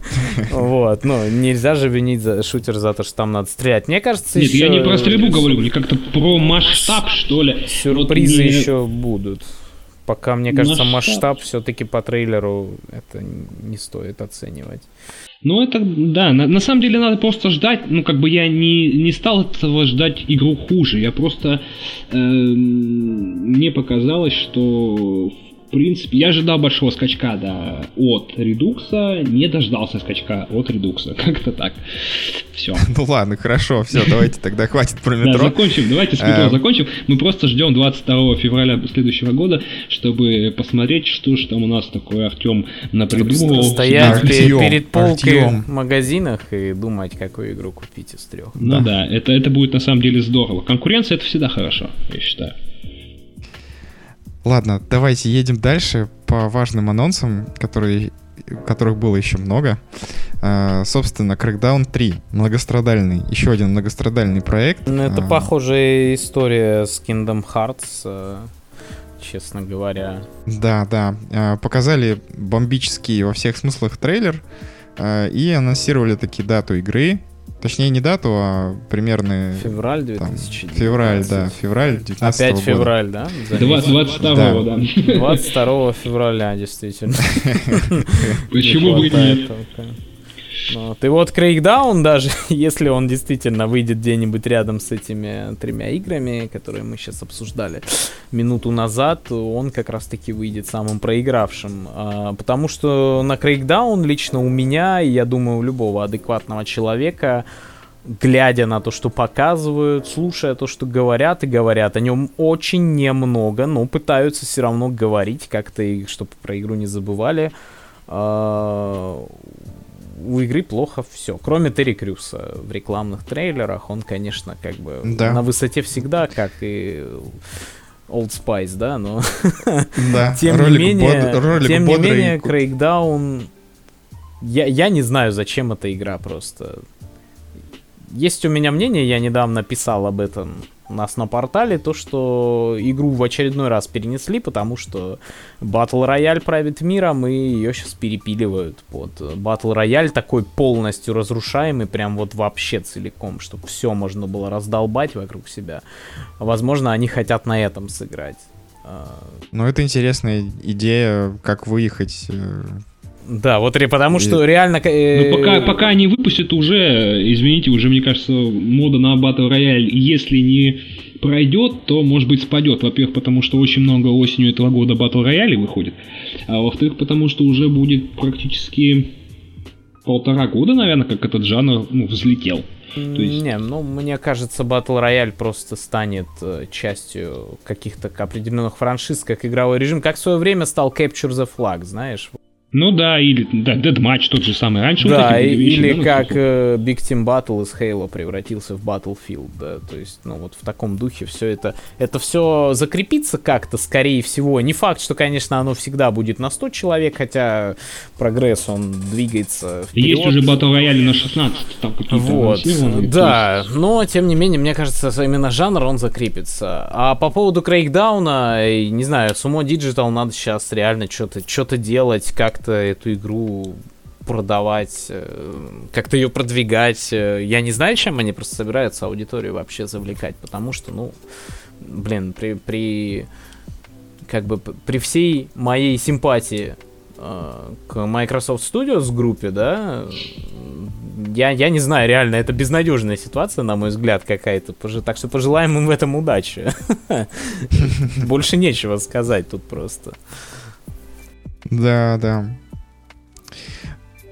Вот, ну, нельзя же винить за шутер за то, что там надо стрелять. Мне кажется, Нет, я не про стрельбу говорю, мне как-то про масштаб, что ли. Сюрпризы еще будут. Пока, мне кажется, масштаб все-таки по трейлеру это не стоит оценивать. Ну, это, да, на, на самом деле надо просто ждать, ну, как бы я не, не стал этого ждать игру хуже, я просто, э, мне показалось, что принципе, я ожидал большого скачка, да, от редукса, не дождался скачка от редукса, как-то так. Все. Ну ладно, хорошо, все, давайте тогда хватит про метро. Да, закончим, давайте с метро э, закончим. Мы просто ждем 22 февраля следующего года, чтобы посмотреть, что же там у нас такое Артем напридумывал. Стоять перед полкой в магазинах и думать, какую игру купить из трех. Ну да, это, это будет на самом деле здорово. Конкуренция это всегда хорошо, я считаю. Ладно, давайте едем дальше по важным анонсам, которые которых было еще много. А, собственно, Crackdown 3, многострадальный, еще один многострадальный проект. Ну, это А, похожая история с Kingdom Hearts, э, честно говоря. Да, да. А, Показали бомбический во всех смыслах трейлер а, и анонсировали таки дату игры. Точнее, не дату, а примерно Февраль там, 2019. февраль, да, февраль 19 Опять года. февраль, да? Два- Заметил. 22 да. 22 февраля, действительно. Почему бы нет? Ну, вот. И вот Крейкдаун даже, если он действительно выйдет где-нибудь рядом с этими тремя играми, которые мы сейчас обсуждали минуту назад, он как раз-таки выйдет самым проигравшим. А, потому что на Крейкдаун лично у меня, и я думаю, у любого адекватного человека, глядя на то, что показывают, слушая то, что говорят, и говорят о нем очень немного, но пытаются все равно говорить как-то, чтобы про игру не забывали. А, У игры плохо все. Кроме Терри Крюса в рекламных трейлерах, он, конечно, как бы Да. на высоте всегда, как и Old Spice, да, но Да, тем ролик не менее, бод- ролик тем не менее, Крейкдаун, я, я не знаю, зачем эта игра просто. Есть у меня мнение, я недавно писал об этом нас на портале, то, что игру в очередной раз перенесли, потому что Battle Royale правит миром, и ее сейчас перепиливают под Battle Royale такой полностью разрушаемый, прям вот вообще целиком, чтобы все можно было раздолбать вокруг себя. Возможно, они хотят на этом сыграть. Ну, это интересная идея, как выехать. Да, вот потому И- что реально... э, Ну, пока, пока они выпустят уже, извините, уже, мне кажется, мода на Battle Royale, если не пройдет, то, может быть, спадет. Во-первых, потому что очень много осенью этого года Battle Royale выходит. А во-вторых, потому что уже будет практически полтора года, наверное, как этот жанр ну, взлетел. То есть- Не, ну, мне кажется, Battle Royale просто станет э, частью каких-то определенных франшиз, как игровой режим, как в свое время стал Capture the Flag, знаешь? Ну да, или да, Deathmatch тот же самый. Раньше вот да, эти и- вещи, или да, ну, как слушай. э, Big Team Battle из Halo превратился в Battlefield, да, то есть, ну, вот в таком духе все это, это все закрепится как-то, скорее всего. Не факт, что, конечно, оно всегда будет на 100 человек, хотя прогресс, он двигается вперед. Есть уже Battle Royale на 16, там какие-то Вот, то да, но тем не менее, мне кажется, именно жанр он закрепится. А по поводу Крейкдауна, и, не знаю, Sumo Digital надо сейчас реально что-то что делать, как-то эту игру продавать, э, как-то ее продвигать. Э, Я не знаю, чем они просто собираются аудиторию вообще завлекать, потому что, ну, блин, при, при как бы при всей моей симпатии э, к Microsoft Studios группе, да, я, я не знаю, реально, это безнадежная ситуация, на мой взгляд, какая-то. Так что пожелаем им в этом удачи. Больше нечего сказать тут просто. Да, да.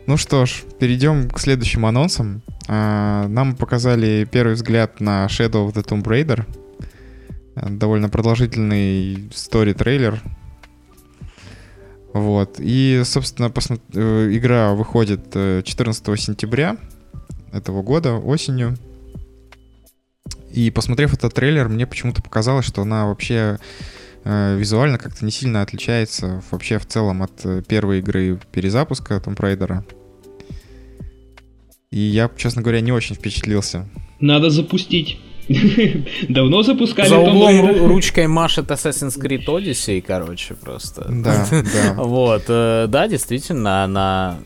Ну что ж, перейдем к следующим анонсам. А, Нам показали первый взгляд на Shadow of the Tomb Raider. Довольно продолжительный стори-трейлер. Вот. И, собственно, посмо- э, игра выходит э, 14 сентября этого года, осенью. И посмотрев этот трейлер, мне почему-то показалось, что она вообще э, визуально как-то не сильно отличается вообще в целом от э, первой игры перезапуска Tomb Raider. И я, честно говоря, не очень впечатлился. Надо запустить. Давно запускали За углом ручкой машет Assassin's Creed Odyssey, короче, просто. Да, да. Вот, э, да, действительно, она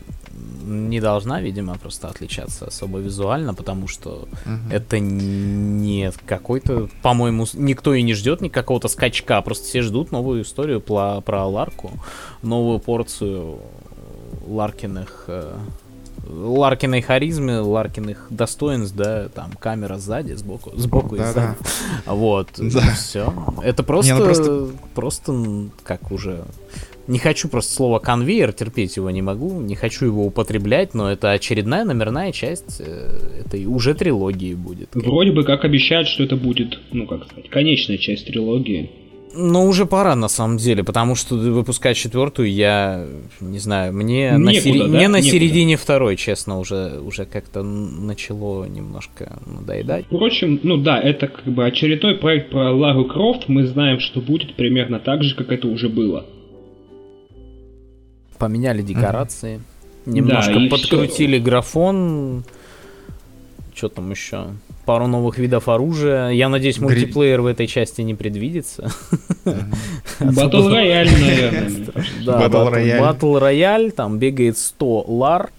не должна, видимо, просто отличаться особо визуально, потому что Мгм. это не какой-то, по-моему, никто и не ждет никакого-то скачка, просто все ждут новую историю про, про Ларку, новую порцию Ларкиных э, Ларкиной харизмы, Ларкиных достоинств, да, там камера сзади, сбоку, сбоку и Да-да. сзади. Вот, Да. все. Это просто, ну просто- просто, как уже... Не хочу просто слово конвейер, терпеть его не могу, не хочу его употреблять, но это очередная номерная часть э, этой уже трилогии будет. Вроде бы как обещают, что это будет, ну как сказать, конечная часть трилогии. Но уже пора на самом деле, потому что выпускать четвертую я не знаю, мне на, Некуда, сери- да? мне на Некуда. середине второй, честно, уже уже как-то начало немножко надоедать. Впрочем, ну да, это как бы очередной проект про Лару Крофт. Мы знаем, что будет примерно так же, как это уже было. Поменяли декорации. Немножко да, подкрутили все. графон. Что там еще? Пару новых видов оружия. Я надеюсь, мультиплеер в этой части не предвидится. Батл рояль, наверное. Батл рояль. Батл рояль, там бегает 100 лар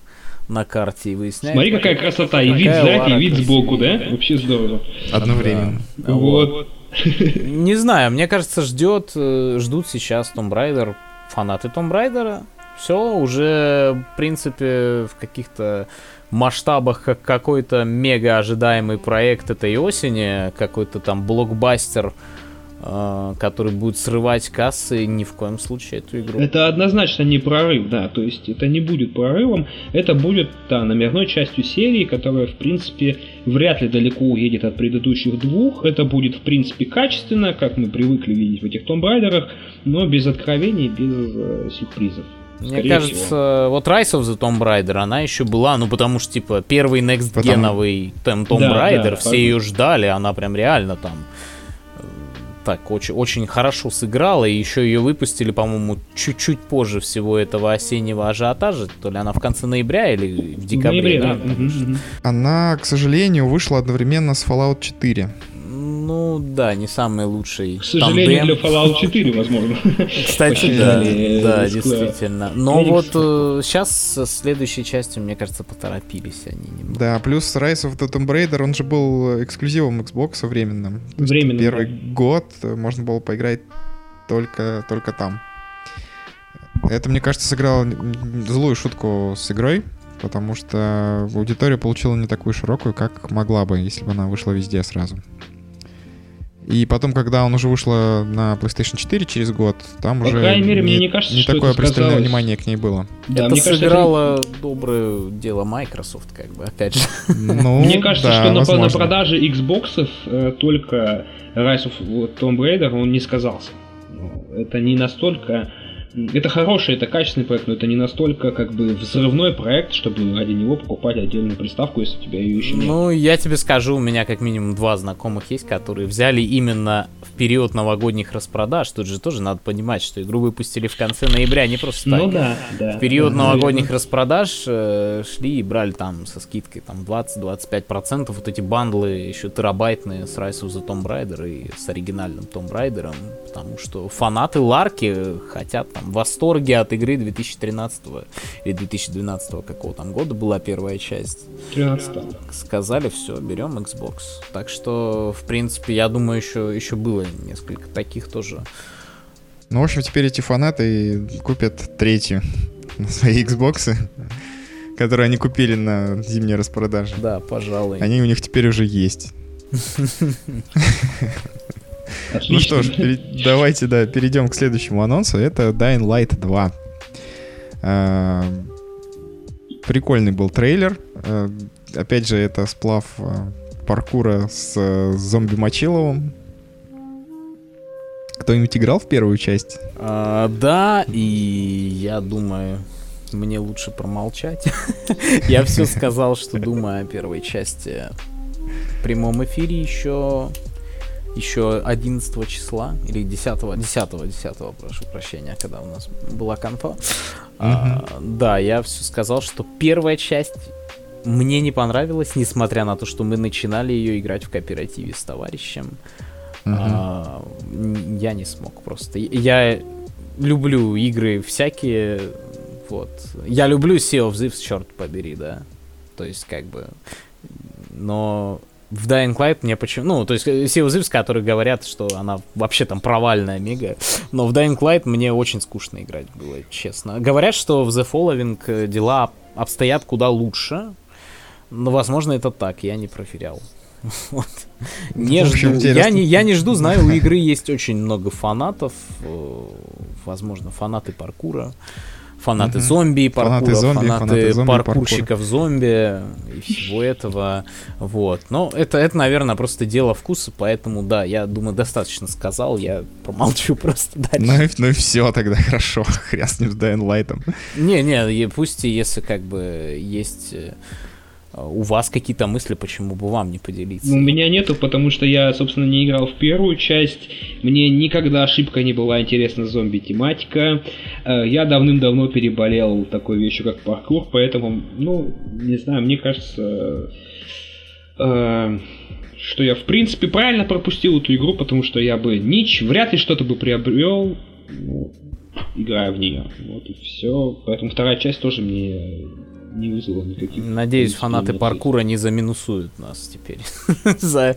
на карте и выясняет. Смотри, какая красота. И вид сзади, и вид сбоку, да? Вообще здорово. Одновременно. Вот. Не знаю, мне кажется, ждет, э, ждут сейчас Tomb Raider фанаты Tomb Raider. Все, уже, в принципе, в каких-то масштабах как какой-то мега ожидаемый проект этой осени, какой-то там блокбастер а, который будет срывать кассы, ни в коем случае эту игру. Это однозначно не прорыв, да, то есть это не будет прорывом, это будет, да, номерной частью серии, которая, в принципе, вряд ли далеко уедет от предыдущих двух, это будет, в принципе, качественно, как мы привыкли видеть в этих Tomb Raider, но без откровений, без э, сюрпризов. Мне кажется, всего. вот Rise of the Tomb Raider, она еще была, ну потому что, типа, первый next-геновый Потому... Tomb да, Raider, да, все ее ждали, она прям реально там так очень, очень хорошо сыграла, и еще ее выпустили, по-моему, чуть-чуть позже всего этого осеннего ажиотажа, то ли она в конце ноября или в декабре. Ноябре, да. да. Она, к сожалению, вышла одновременно с Fallout 4. Ну да, не самый лучший. К сожалению, тандем. для Fallout 4, возможно. Кстати, да, да, действительно. Но вот э, сейчас с следующей частью, мне кажется, поторопились они немного. Да, плюс Rise of the Tomb Raider, он же был эксклюзивом Xbox временным. Временным. Первый год можно было поиграть только, только там. Это, мне кажется, сыграло злую шутку с игрой, потому что аудитория получила не такую широкую, как могла бы, если бы она вышла везде сразу. И потом, когда он уже вышло на PlayStation 4 через год, там По уже мере, не, мне не, кажется, не такое пристальное сказалось. внимание к ней было. Да, это мне сыграло кажется, это... доброе дело Microsoft, как бы, опять же. Ну, мне кажется, да, что на, на продаже Xbox э, только Rise of Tomb Raider он не сказался. Это не настолько это хороший, это качественный проект, но это не настолько как бы взрывной проект, чтобы ради него покупать отдельную приставку, если у тебя ее еще нет. Ну, я тебе скажу, у меня как минимум два знакомых есть, которые взяли именно в период новогодних распродаж. Тут же тоже надо понимать, что игру выпустили в конце ноября, не просто так. Ну да, да. В период да, новогодних да. распродаж э, шли и брали там со скидкой там 20-25% вот эти бандлы еще терабайтные с Rise of the Tomb Raider и с оригинальным Tomb Raider, потому что фанаты Ларки хотят там в восторге от игры 2013 или 2012 какого там года была первая часть. 13 Сказали, все, берем Xbox. Так что, в принципе, я думаю, еще, еще было несколько таких тоже. Ну, в общем, теперь эти фанаты купят третью на свои Xbox, которые они купили на зимней распродаже. Да, пожалуй. Они у них теперь уже есть. Отлично. Ну что ж, давайте, да, перейдем к следующему анонсу. Это Dying Light 2. А, прикольный был трейлер. А, опять же, это сплав а, паркура с зомби Мочиловым. Кто-нибудь играл в первую часть? А, да, и я думаю, мне лучше промолчать. я все сказал, что думаю о первой части. В прямом эфире еще еще 11 числа, или 10, 10, 10, прошу прощения, когда у нас была конфа. Mm-hmm. А, да, я все сказал, что первая часть мне не понравилась, несмотря на то, что мы начинали ее играть в кооперативе с товарищем. Mm-hmm. А, я не смог просто. Я люблю игры всякие, вот. Я люблю Sea of Thieves, черт побери, да. То есть, как бы... Но в Dying Light мне почему... Ну, то есть все узывs, которые говорят, что она вообще там провальная мега. Но в Dying Light мне очень скучно играть было, честно. Говорят, что в The Following э, дела обстоят куда лучше. Но, возможно, это так, я не проверял. Вот. Не жду. Я не, я не жду, знаю, у игры есть очень много фанатов. Э, возможно, фанаты паркура фанаты зомби, паркура, фанаты, зомби, фанаты, фанаты зомби, паркурщиков паркур. зомби и всего этого. Вот. Но это, это, наверное, просто дело вкуса, поэтому, да, я думаю, достаточно сказал, я промолчу просто дальше. Ну и, ну и все тогда, хорошо, хряснем с Dying Light. Не-не, пусть если как бы есть э, у вас какие-то мысли, почему бы вам не поделиться? Ну, у меня нету, потому что я, собственно, не играл в первую часть. Мне никогда ошибка не была интересна зомби-тематика. Э, я давным-давно переболел такой вещью, как паркур, поэтому, ну, не знаю, мне кажется, э, что я, в принципе, правильно пропустил эту игру, потому что я бы нич, вряд ли что-то бы приобрел, ну, играя в нее. Вот и все. Поэтому вторая часть тоже мне не вызвало никаких... Надеюсь, фанаты паркура не заминусуют нас теперь за,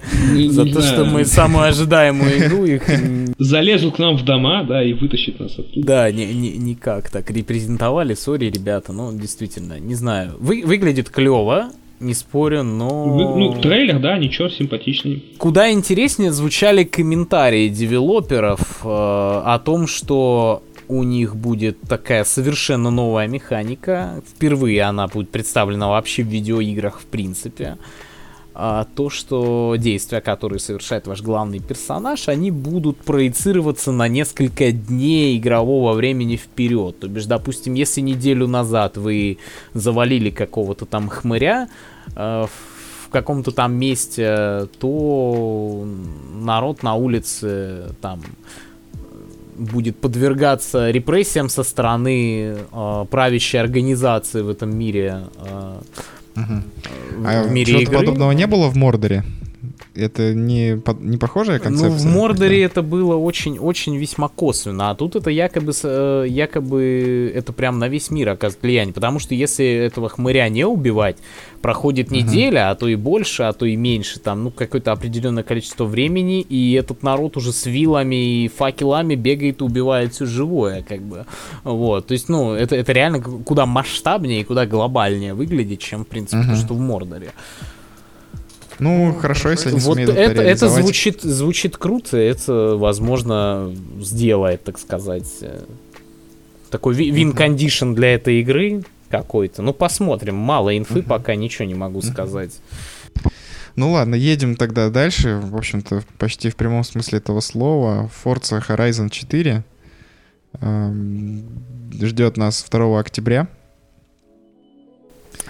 за то, что мы самую ожидаемую игру их... Залезут к нам в дома, да, и вытащат нас оттуда. Да, не, не, никак так репрезентовали, сори, ребята, ну, действительно, не знаю. Вы, выглядит клево, не спорю, но... Ну, трейлер, да, ничего, симпатичный. Куда интереснее звучали комментарии девелоперов э, о том, что у них будет такая совершенно новая механика. Впервые она будет представлена вообще в видеоиграх в принципе. А то, что действия, которые совершает ваш главный персонаж, они будут проецироваться на несколько дней игрового времени вперед. То бишь, допустим, если неделю назад вы завалили какого-то там хмыря э, в каком-то там месте, то народ на улице там будет подвергаться репрессиям со стороны э, правящей организации в этом мире. Э, угу. В а мире чего-то подобного не было в Мордоре? Это не, не похожая концепция? Ну, в Мордоре это было очень-очень весьма косвенно, а тут это якобы, э, якобы это прям на весь мир оказывает влияние, потому что если этого хмыря не убивать, проходит неделя, uh-huh. а то и больше, а то и меньше, там, ну, какое-то определенное количество времени, и этот народ уже с вилами и факелами бегает и убивает все живое, как бы, вот, то есть, ну, это, это реально куда масштабнее и куда глобальнее выглядит, чем, в принципе, uh-huh. то, что в Мордоре. Ну, хорошо, если они вот сумеют это, это звучит, звучит круто, это, возможно, сделает, так сказать, э, такой вин-кондишн для этой игры какой-то. Ну, посмотрим. Мало инфы, пока ничего не могу сказать. Ну ладно, едем тогда дальше. В общем-то, почти в прямом смысле этого слова. Forza Horizon 4 эм, ждет нас 2 октября.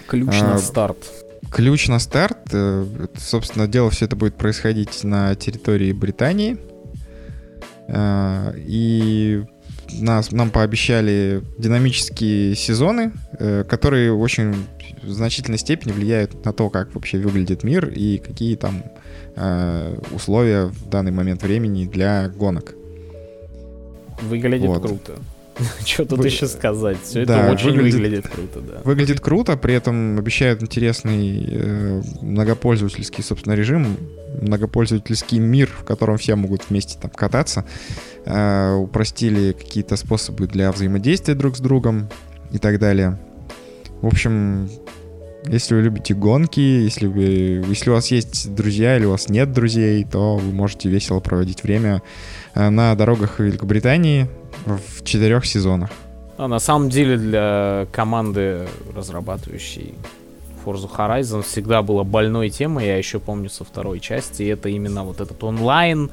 Ключ а, на старт. Ключ на старт, э, собственно, дело все это будет происходить на территории Британии. Э, и нас, нам пообещали динамические сезоны, э, которые очень в значительной степени влияют на то, как вообще выглядит мир и какие там условия в данный момент времени для гонок. Выглядит вот. круто. Что тут Вы... еще сказать? Все да, это очень выглядит, выглядит круто, да. Выглядит круто, при этом обещают интересный э, многопользовательский, собственно, режим, многопользовательский мир, в котором все могут вместе там кататься. Э, упростили какие-то способы для взаимодействия друг с другом и так далее. В общем, если вы любите гонки, если, вы, если у вас есть друзья или у вас нет друзей, то вы можете весело проводить время э, на дорогах Великобритании в четырех сезонах. А на самом деле для команды, разрабатывающей Forza Horizon, всегда была больной темой, я еще помню со второй части, это именно вот этот онлайн,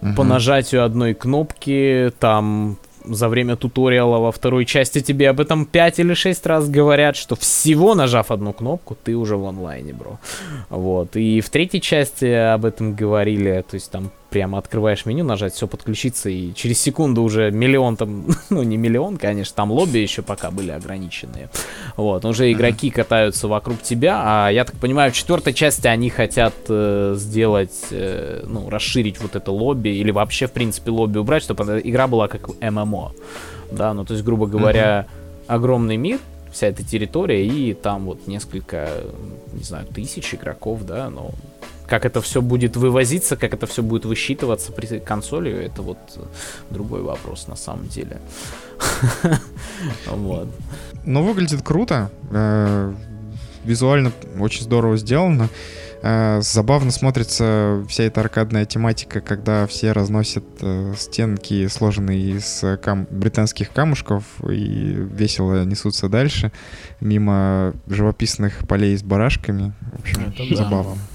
uh-huh. по нажатию одной кнопки, там за время туториала во второй части тебе об этом 5 или 6 раз говорят, что всего нажав одну кнопку, ты уже в онлайне, бро. Вот. И в третьей части об этом говорили, то есть там прямо открываешь меню, нажать все подключиться, и через секунду уже миллион там, ну не миллион, конечно, там лобби еще пока были ограниченные. Вот, уже игроки катаются вокруг тебя, а я так понимаю, в четвертой части они хотят э, сделать, э, ну, расширить вот это лобби, или вообще, в принципе, лобби убрать, чтобы игра была как ММО. Да, ну то есть, грубо говоря, огромный мир, вся эта территория, и там вот несколько, не знаю, тысяч игроков, да, но как это все будет вывозиться, как это все будет высчитываться при консоли, это вот другой вопрос на самом деле. Вот. Ну, выглядит круто. Э, визуально очень здорово сделано. Э, забавно смотрится вся эта аркадная тематика, когда все разносят э, стенки, сложенные из кам- британских камушков, и весело несутся дальше мимо живописных полей с барашками. В общем, Это забавно. Да.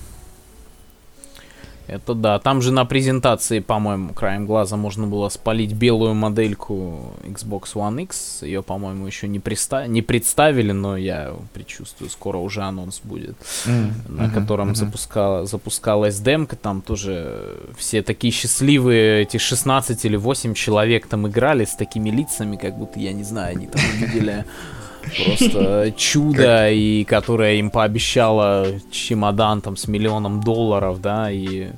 Это да. Там же на презентации, по-моему, краем глаза можно было спалить белую модельку Xbox One X. Ее, по-моему, еще не, приста... не представили, но я предчувствую, скоро уже анонс будет, mm-hmm. на котором mm-hmm. запускала... запускалась демка. Там тоже все такие счастливые, эти 16 или 8 человек там играли с такими лицами, как будто, я не знаю, они там увидели просто чудо, и которое им пообещало чемодан там с миллионом долларов, да, и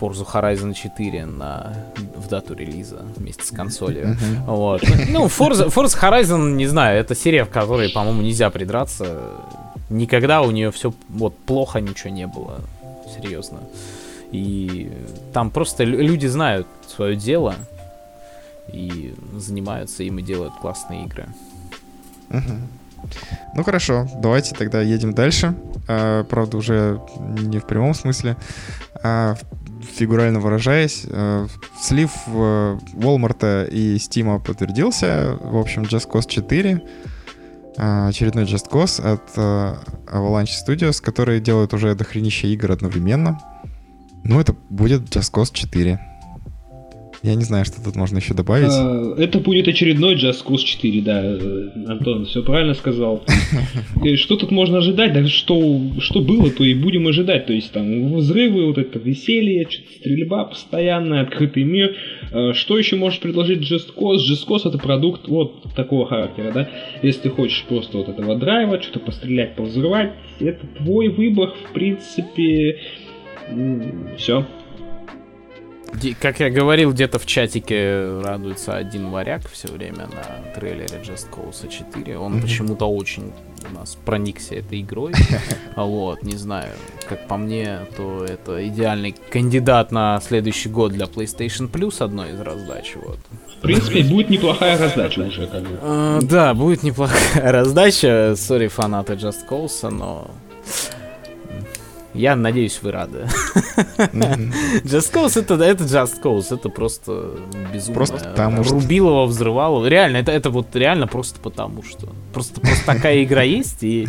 Forza Horizon 4 на, в дату релиза вместе с консолью. Вот. Ну, Forza, Forza Horizon, не знаю, это серия, в которой, по-моему, нельзя придраться. Никогда у нее все вот плохо ничего не было. Серьезно. И там просто люди знают свое дело и занимаются им и делают классные игры. Ну хорошо, давайте тогда едем дальше. А, правда, уже не в прямом смысле, а фигурально выражаясь. А, слив Walmart и Steam подтвердился. В общем, Just Cause 4 а, очередной Just Cause от а, Avalanche Studios, которые делают уже дохренища игр одновременно. Ну, это будет Just Cause 4. Я не знаю, что тут можно еще добавить. А, это будет очередной Just Cause 4, да. Э, Антон все правильно сказал. Что тут можно ожидать? Да что, что было, то и будем ожидать. То есть там взрывы, вот это веселье, стрельба постоянная, открытый мир. А, что еще может предложить Just Cause? Just Cause это продукт вот такого характера, да. Если ты хочешь просто вот этого драйва, что-то пострелять, повзрывать, это твой выбор, в принципе. Все. Как я говорил, где-то в чатике радуется один варяг все время на трейлере Just Cause 4. Он mm-hmm. почему-то очень у нас проникся этой игрой. Вот, не знаю, как по мне, то это идеальный кандидат на следующий год для PlayStation Plus одной из раздач. Вот. В принципе, будет неплохая раздача уже, как бы. А, да, будет неплохая раздача. Сори, фанаты Just Cause, но я надеюсь, вы рады. Just Cause это, это Just Cause, это просто безумно. Просто потому что... Рубилова взрывало. Реально, это, это вот реально просто потому что. Просто, просто такая игра есть и...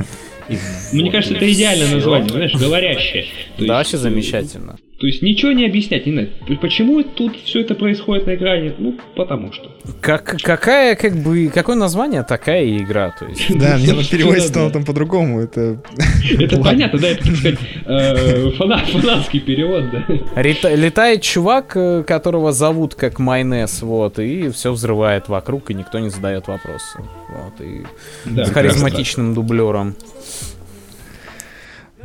и Мне кажется, это идеальное название, знаешь, говорящее. Да, вообще замечательно. То есть ничего не объяснять не надо. Почему тут все это происходит на экране? Ну, потому что. Как, какая, как бы, какое название, такая игра, то есть. Да, мне переводится там, там по-другому, это... Это понятно, да, это, так сказать, э, фанатский перевод, да. Летает чувак, э, которого зовут как Майнес, вот, и все взрывает вокруг, и никто не задает вопросы. Вот, и с харизматичным дублером.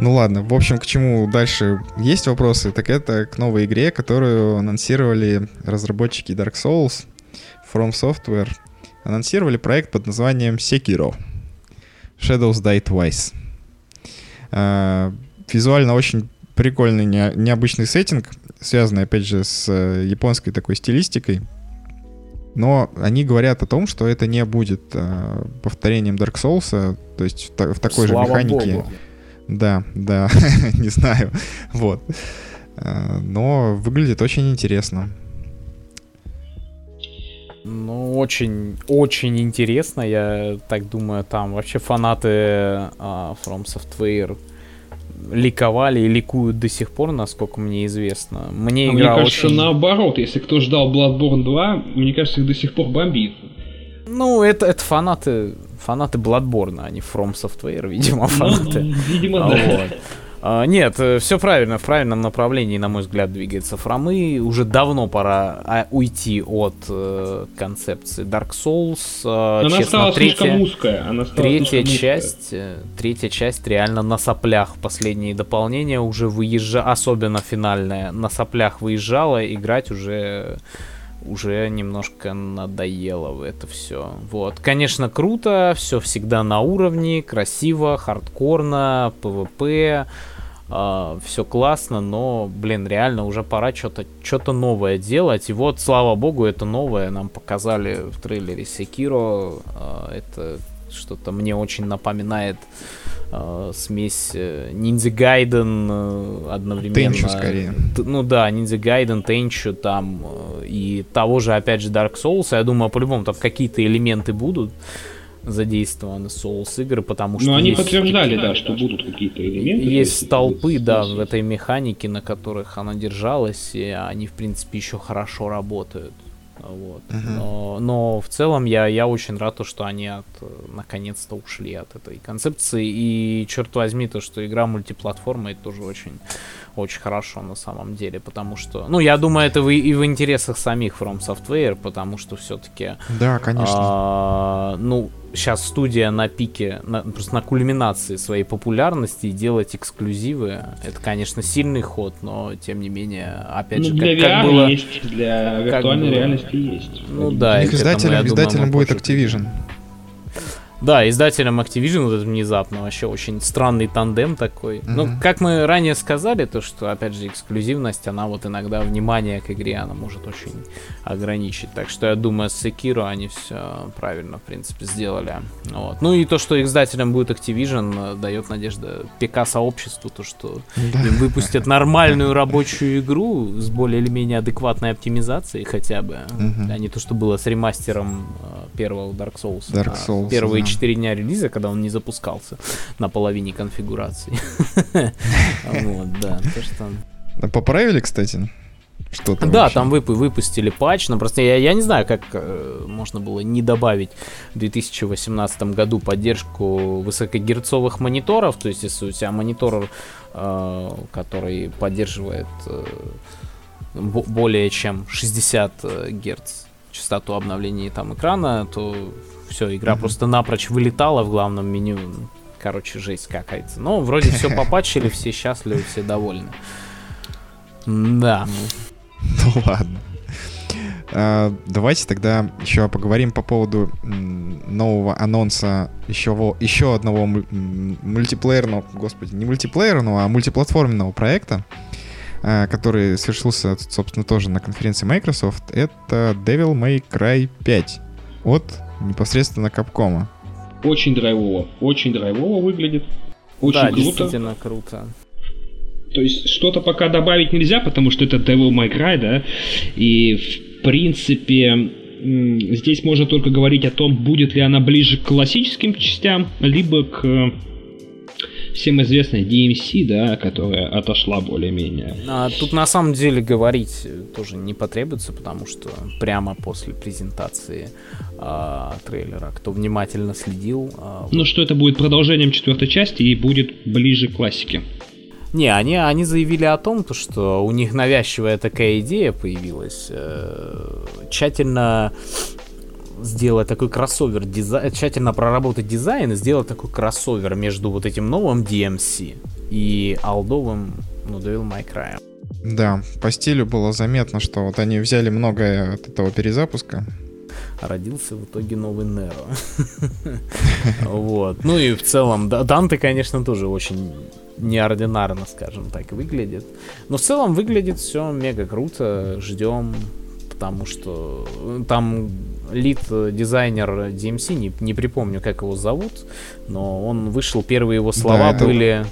Ну ладно, в общем, к чему дальше есть вопросы, так это к новой игре, которую анонсировали разработчики Dark Souls, From Software. Анонсировали проект под названием Sekiro. Shadows Die Twice. А, визуально очень прикольный, не, необычный сеттинг, связанный, опять же, с э, японской такой стилистикой. Но они говорят о том, что это не будет а, повторением Dark Souls, то есть в, в такой Слава же механике. Богу да, да, не знаю. Вот. Э, но выглядит очень интересно. Ну, очень, очень интересно. Я так думаю, там вообще фанаты uh, From Software ликовали и ликуют до сих пор, насколько мне известно. Мне а игра мне кажется, очень... наоборот. Если кто ждал Bloodborne 2, мне кажется, их до сих пор бомбит. Ну, это, это фанаты фанаты Bloodborne, а не From Software, видимо, ну, фанаты. Ну, видимо, да. Вот. А, нет, э, все правильно, в правильном направлении, на мой взгляд, двигается Фромы. Уже давно пора а, уйти от э, концепции Dark Souls. Э, она честно, стала третья, слишком узкая. Она стала третья часть, узкая. третья часть реально на соплях. Последние дополнения уже выезжа, особенно финальная, на соплях выезжала. Играть уже уже немножко надоело в это все. Вот, конечно, круто, все всегда на уровне, красиво, хардкорно, ПВП, э, а, все классно, но, блин, реально уже пора что-то что новое делать. И вот, слава богу, это новое нам показали в трейлере Sekiro. Э, это что-то мне очень напоминает э, смесь Ninja Gaiden э, одновременно. Tenchu скорее. Т, ну да, Ninja Gaiden, Tenchu там э, и того же, опять же, Dark Souls. Я думаю, по-любому там какие-то элементы будут. задействованы Souls игры, потому что... Ну, они подтверждали, да, что будут какие-то элементы. Есть столпы, да, в этой механике, на которых она держалась, и они, в принципе, еще хорошо работают. Вот. Uh-huh. Но, но в целом я, я очень рад, то, что они от, наконец-то ушли от этой концепции. И черт возьми, то, что игра мультиплатформа, это тоже очень, очень хорошо на самом деле. Потому что, ну, я думаю, это и, и в интересах самих From Software, потому что все-таки... Да, конечно. А, ну, сейчас студия на пике, на, просто на кульминации своей популярности и делать эксклюзивы, это, конечно, сильный ход, но тем не менее, опять ну, же, для как, VR как было, есть, для виртуальной было, реальности есть. Ну да, их издателем, издателем будет Activision. Да, издателем Activision вот внезапно вообще очень странный тандем такой. Mm-hmm. Ну, как мы ранее сказали, то что, опять же, эксклюзивность, она вот иногда внимание к игре, она может очень ограничить. Так что я думаю, с Sekiro они все правильно, в принципе, сделали. Вот. Ну и то, что издателем будет Activision, дает надежда ПК-сообществу, то, что им выпустят нормальную рабочую игру с более или менее адекватной оптимизацией хотя бы, mm-hmm. а не то, что было с ремастером э, первого Dark Souls. Dark а Souls, первые 4 дня релиза, когда он не запускался на половине конфигурации. Вот, да. Поправили, кстати? Что там да, вообще? там вып выпустили патч, но просто я, я не знаю, как э, можно было не добавить в 2018 году поддержку высокогерцовых мониторов, то есть если у тебя монитор, э, который поддерживает э, более чем 60 э, герц частоту обновления там экрана, то все, игра mm-hmm. просто напрочь вылетала в главном меню. Короче, жесть какая-то. Но вроде все попатчили, все счастливы, все довольны. Да. Ну ладно. Uh, давайте тогда еще поговорим по поводу нового анонса еще, еще одного мультиплеерного, господи, не мультиплеерного, а мультиплатформенного проекта, uh, который совершился, собственно, тоже на конференции Microsoft. Это Devil May Cry 5 от непосредственно Капкома. Очень драйвово, очень драйвово выглядит. Очень да, круто. действительно круто. То есть что-то пока добавить нельзя, потому что это Devil May Cry, да, и в принципе здесь можно только говорить о том, будет ли она ближе к классическим частям, либо к всем известная DMC, да, которая отошла более-менее. А, тут на самом деле говорить тоже не потребуется, потому что прямо после презентации а, трейлера, кто внимательно следил... А, ну что это будет продолжением четвертой части и будет ближе к классике. Не, они, они заявили о том, то, что у них навязчивая такая идея появилась. Э, тщательно сделать такой кроссовер, дизайн, тщательно проработать дизайн и сделать такой кроссовер между вот этим новым DMC и алдовым, ну, Devil May Cry. Да, по стилю было заметно, что вот они взяли многое от этого перезапуска. Родился в итоге новый Неро. Вот. Ну и в целом, Данте, конечно, тоже очень неординарно, скажем так, выглядит. Но в целом выглядит все мега круто. Ждем, потому что там лид-дизайнер DMC, не, не припомню, как его зовут, но он вышел, первые его слова да, были...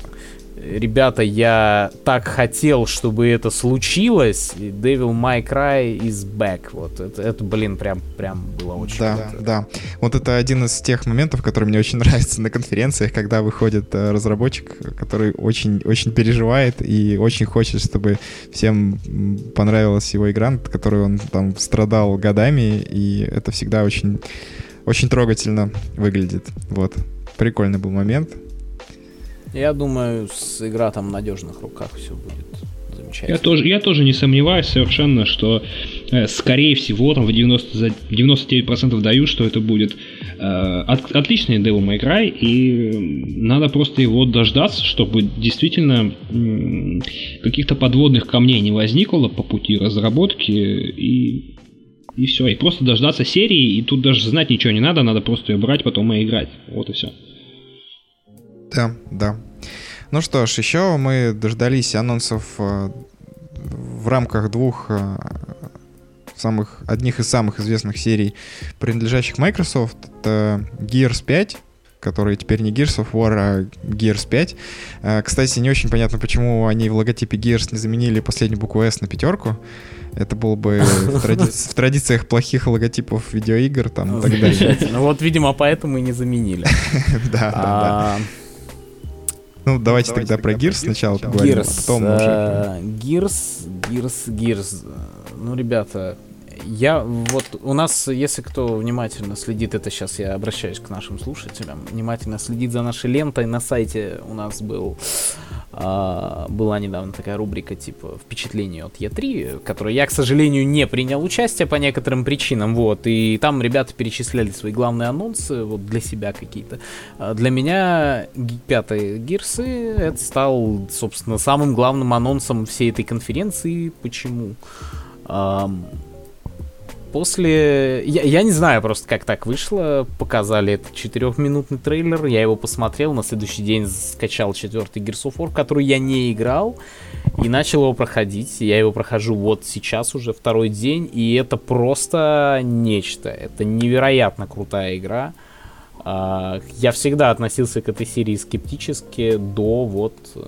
Ребята, я так хотел, чтобы это случилось. И Devil May Cry is back. Вот это, это блин, прям, прям было очень Да, круто. да. Вот это один из тех моментов, который мне очень нравится на конференциях, когда выходит э, разработчик, который очень, очень переживает и очень хочет, чтобы всем понравилась его игра, над которой он там страдал годами, и это всегда очень, очень трогательно выглядит. Вот. Прикольный был момент. Я думаю, с игра там в надежных руках все будет замечательно. Я тоже, я тоже не сомневаюсь совершенно, что э, скорее всего там в 90, за 99% даю, что это будет э, от, отличный Devil May Cry, и надо просто его дождаться, чтобы действительно э, каких-то подводных камней не возникло по пути разработки, и и все, и просто дождаться серии, и тут даже знать ничего не надо, надо просто ее брать, потом и играть. Вот и все. Да, да. Ну что ж, еще мы дождались анонсов э, в рамках двух э, самых, одних из самых известных серий, принадлежащих Microsoft. Это Gears 5 который теперь не Gears of War, а Gears 5. Э, кстати, не очень понятно, почему они в логотипе Gears не заменили последнюю букву S на пятерку. Это было бы в, тради... в традициях плохих логотипов видеоигр там и так далее. Ну вот, видимо, поэтому и не заменили. Да, да, да. Ну, давайте тогда про Gears сначала поговорим, а потом уже... Gears, Gears, Gears. Ну, ребята, я вот у нас, если кто внимательно следит, это сейчас я обращаюсь к нашим слушателям, внимательно следит за нашей лентой на сайте у нас был а, была недавно такая рубрика типа впечатление от Е3, в которой я, к сожалению, не принял участие по некоторым причинам, вот, и там ребята перечисляли свои главные анонсы, вот, для себя какие-то. А для меня пятый Гирсы, это стал, собственно, самым главным анонсом всей этой конференции. Почему? После... Я, я не знаю просто, как так вышло. Показали этот четырехминутный трейлер. Я его посмотрел. На следующий день скачал четвертый Gears of War, который я не играл. И начал его проходить. Я его прохожу вот сейчас уже второй день. И это просто нечто. Это невероятно крутая игра. А, я всегда относился к этой серии скептически до вот э,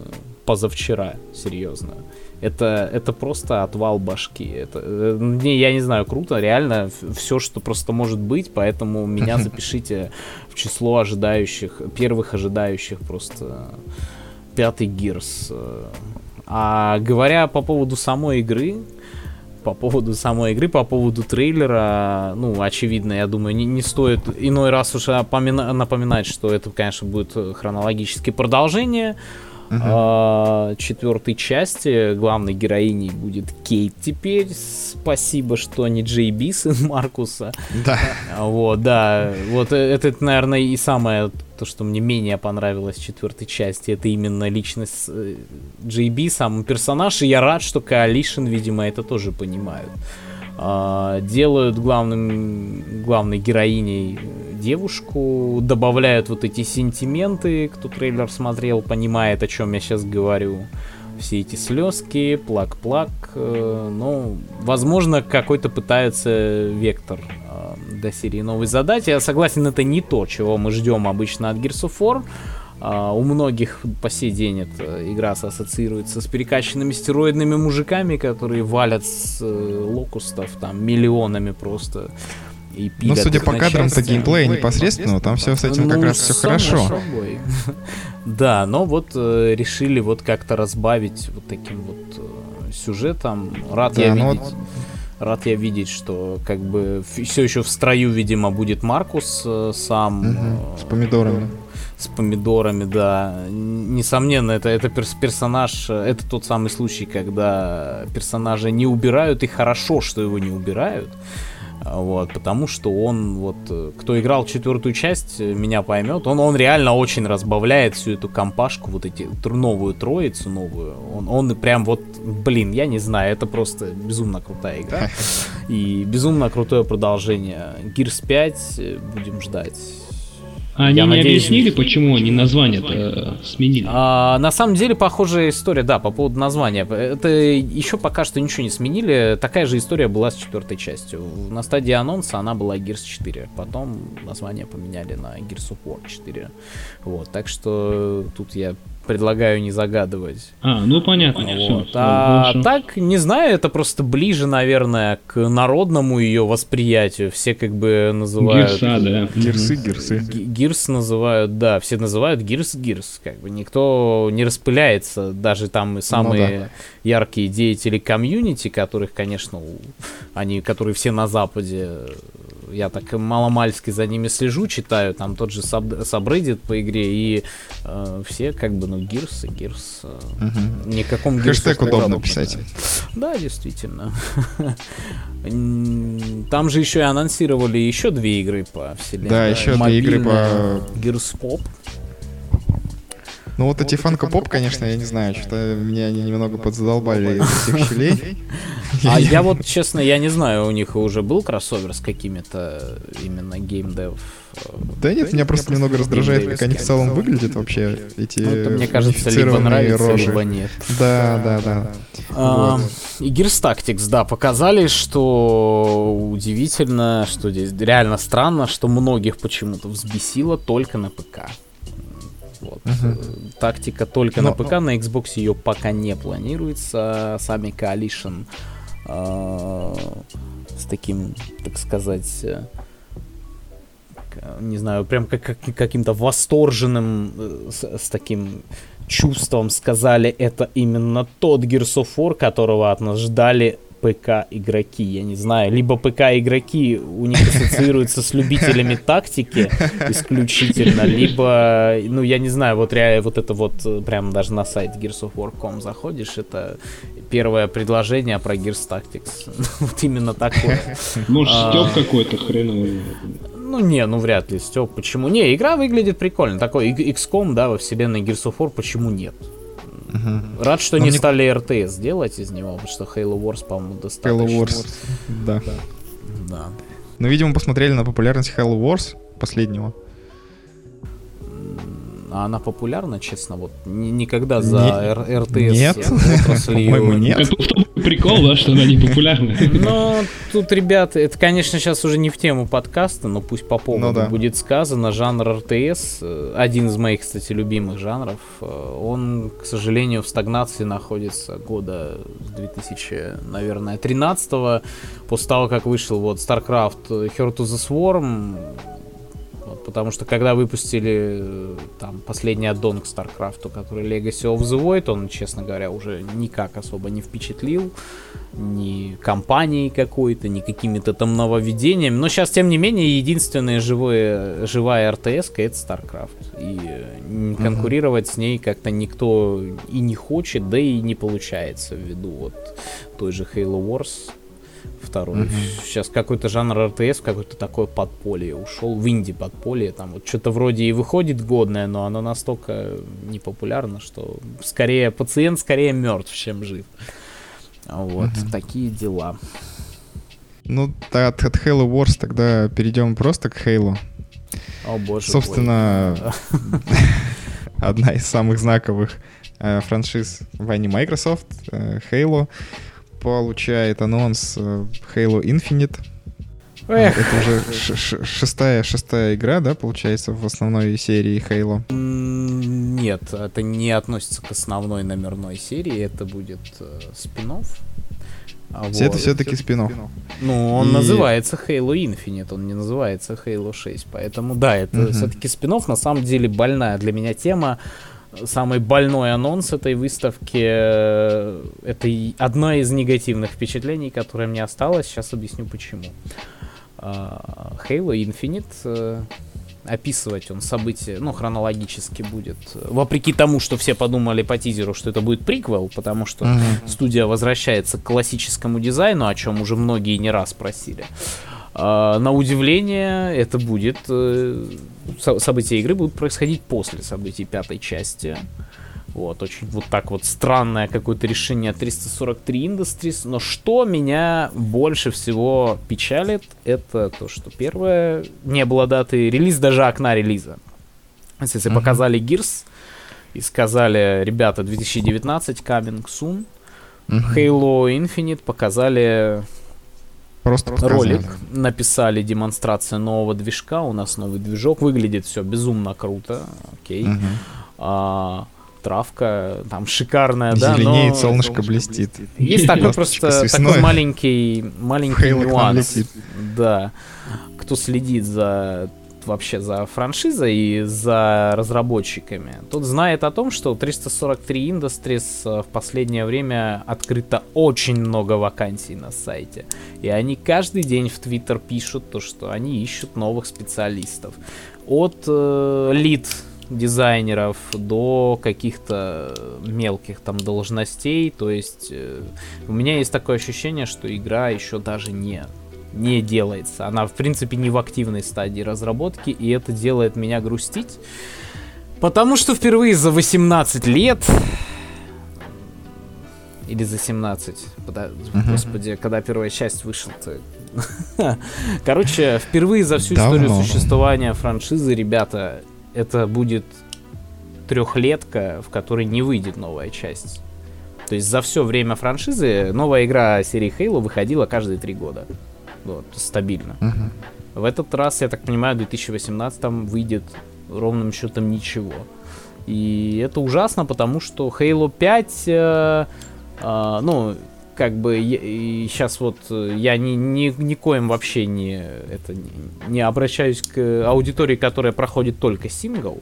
позавчера, серьезно это, это просто отвал башки. Это, э, не, я не знаю, круто, реально все, что просто может быть, поэтому меня запишите в число ожидающих, первых ожидающих просто пятый Гирс. А говоря по поводу самой игры, по поводу самой игры, по поводу трейлера, ну, очевидно, я думаю, не, не стоит иной раз уже напоминать, что это, конечно, будет хронологическое продолжение. Uh-huh. Четвертой части главной героиней будет Кейт теперь. Спасибо, что не Джей Би, сын Маркуса. Да. А, вот, да. Вот э, это, наверное, и самое то, что мне менее понравилось в четвертой части, это именно личность э, Джей Би, сам персонаж. И я рад, что Коалишн, видимо, это тоже понимают. А, делают главным, главной героиней девушку, добавляют вот эти сентименты, кто трейлер смотрел, понимает, о чем я сейчас говорю. Все эти слезки, плак-плак, э, ну, возможно, какой-то пытаются вектор э, до серии новый задать. Я согласен, это не то, чего мы ждем обычно от Gears of War. Uh, у многих по сей день эта игра ассоциируется с перекачанными стероидными мужиками, которые валят с э, локустов там миллионами просто и Ну, судя по кадрам-то геймплея непосредственно, там все с этим как ну, раз все хорошо. Да, но вот э, решили вот как-то разбавить вот таким вот э, сюжетом. Рад я ну видеть. Рад я видеть, что как бы все еще в строю, видимо, будет Маркус э, сам. с помидорами. С помидорами, да. Несомненно, это, это перс персонаж, это тот самый случай, когда персонажа не убирают, и хорошо, что его не убирают. Вот, потому что он, вот, э, кто играл четвертую часть, э, меня поймет, он, он реально очень разбавляет всю эту компашку, вот эти новую троицу, новую. Он, он прям вот, блин, я не знаю, это просто безумно крутая игра. И безумно крутое продолжение. Gears 5 э, будем ждать. А они Я не надеюсь, объяснили, почему они название-то сменили? А, на самом деле, похожая история, да, по поводу названия. Это еще пока что ничего не сменили. Такая же история была с четвертой частью. На стадии анонса она была Gears 4. Потом название поменяли на Gears of War 4. Вот, так что тут я предлагаю не загадывать. А, ну понятно. Вот. Все, а все. так, не знаю, это просто ближе, наверное, к народному ее восприятию. Все как бы называют... Гирса, да. Гирсы, гирсы. Гирс называют, да, все называют гирс, гирс. Как бы никто не распыляется, даже там самые ну, да. яркие деятели комьюнити, которых, конечно, они, которые все на Западе я так маломальски за ними слежу, читаю, там тот же саб, сабреддит по игре, и э, все как бы, ну, Гирс и Гирс. Э, угу. Никаком Гирс. Хэштег удобно писать. Да, действительно. Там же еще и анонсировали еще две игры по вселенной. Да, еще две игры по... Гирс Поп. Ну вот эти фанка-поп, конечно, я не знаю, что-то меня они немного подзадолбали из всех щелей. А я вот, честно, я не знаю, у них уже был кроссовер с какими-то именно геймдев да нет, меня просто немного раздражает, как они в целом выглядят вообще, эти ну, это, мне кажется, либо нравится, рожи. либо нет. Да, да, да. А. И Gears Tactics, да, показали, что удивительно, что здесь реально странно, что многих почему-то взбесило только на ПК. Вот. Uh-huh. Тактика только но, на ПК, но... на Xbox ее пока не планируется. Сами Coalition э, с таким, так сказать, не знаю, прям как, как каким-то восторженным, э, с, с таким чувством сказали, это именно тот Gears of War, которого от нас ждали ПК игроки. Я не знаю, либо ПК игроки у них ассоциируются с любителями тактики исключительно, либо, ну я не знаю, вот реально вот это вот э, прям даже на сайт Gears of War.com заходишь, это первое предложение про Gears Tactics. вот именно такое. Может, стёб какой-то хреновый. Ну, не, ну вряд ли, Степ, почему? Не, игра выглядит прикольно. Такой XCOM, да, во вселенной Gears of War, почему нет? Угу. Рад, что Но не мне... стали RTS делать из него, потому что Halo Wars, по-моему, достаточно. Halo Wars, да. да. Да. Ну, видимо, посмотрели на популярность Halo Wars последнего. А она популярна, честно, вот никогда за не, РТС нет. отраслью... нет. Это прикол, да, что она не популярна. Ну, тут, ребята, это, конечно, сейчас уже не в тему подкаста, но пусть по поводу ну, да. будет сказано. Жанр РТС, э, один из моих, кстати, любимых жанров, э, он, к сожалению, в стагнации находится года 2000, наверное, 13 после того, как вышел вот StarCraft Heart of the Swarm, потому что когда выпустили э, там последний аддон к StarCraft, который Legacy of the Void, он, честно говоря, уже никак особо не впечатлил, ни компанией какой-то, ни какими-то там нововведениями. Но сейчас, тем не менее, единственная живое, живая RTS это StarCraft. И э, конкурировать uh-huh. с ней как-то никто и не хочет, да и не получается ввиду вот той же Halo Wars второй. Угу. Сейчас какой-то жанр РТС, какое-то такое подполье ушел, в инди подполье, там вот что-то вроде и выходит годное, но оно настолько непопулярно, что скорее пациент скорее мертв, чем жив. Вот, угу. такие дела. Ну, от, от Halo Wars тогда перейдем просто к Halo. О боже Собственно, одна из самых знаковых э, франшиз в войне Microsoft, э, Halo получает анонс э, Halo Infinite. Эх. Это уже шестая, шестая игра, да, получается, в основной серии Halo? Нет, это не относится к основной номерной серии, это будет э, спин а вот. Это все-таки спин Ну, он и... называется Halo Infinite, он не называется Halo 6, поэтому да, это угу. все-таки спин на самом деле больная для меня тема самый больной анонс этой выставки. Э, это одно из негативных впечатлений, которое мне осталось. Сейчас объясню почему. А, Halo Infinite э, описывать он события, ну, хронологически будет. Вопреки тому, что все подумали по тизеру, что это будет приквел, потому что uh-huh. студия возвращается к классическому дизайну, о чем уже многие не раз просили. А, на удивление, это будет... Э, события игры будут происходить после событий пятой части. Вот, очень вот так вот странное какое-то решение 343 Industries. Но что меня больше всего печалит, это то, что первое, не было даты релиз, даже окна релиза. Если uh-huh. показали Gears и сказали, ребята, 2019 coming soon, uh-huh. Halo Infinite показали Просто ролик, написали демонстрация нового движка, у нас новый движок, выглядит все безумно круто, окей. Угу. А, травка там шикарная, да, Зеленеет, но... солнышко блестит. Есть такой просто такой маленький, маленький нюанс. Да. Кто следит за вообще за франшизой и за разработчиками, тот знает о том, что 343 Industries э, в последнее время открыто очень много вакансий на сайте. И они каждый день в Твиттер пишут то, что они ищут новых специалистов. От э, лид дизайнеров до каких-то мелких там должностей. То есть э, у меня есть такое ощущение, что игра еще даже не не делается. Она, в принципе, не в активной стадии разработки, и это делает меня грустить. Потому что впервые за 18 лет Или за 17. Пода... Uh-huh. Господи, когда первая часть вышла-то. Короче, впервые за всю Давно. историю существования франшизы, ребята, это будет трехлетка, в которой не выйдет новая часть. То есть за все время франшизы новая игра серии Halo выходила каждые три года. Вот, стабильно. Uh-huh. В этот раз, я так понимаю, в 2018 выйдет ровным счетом ничего. И это ужасно, потому что Halo 5, э, э, ну, как бы и сейчас вот э, я ни, ни, никоим вообще не, это, не обращаюсь к аудитории, которая проходит только сингл.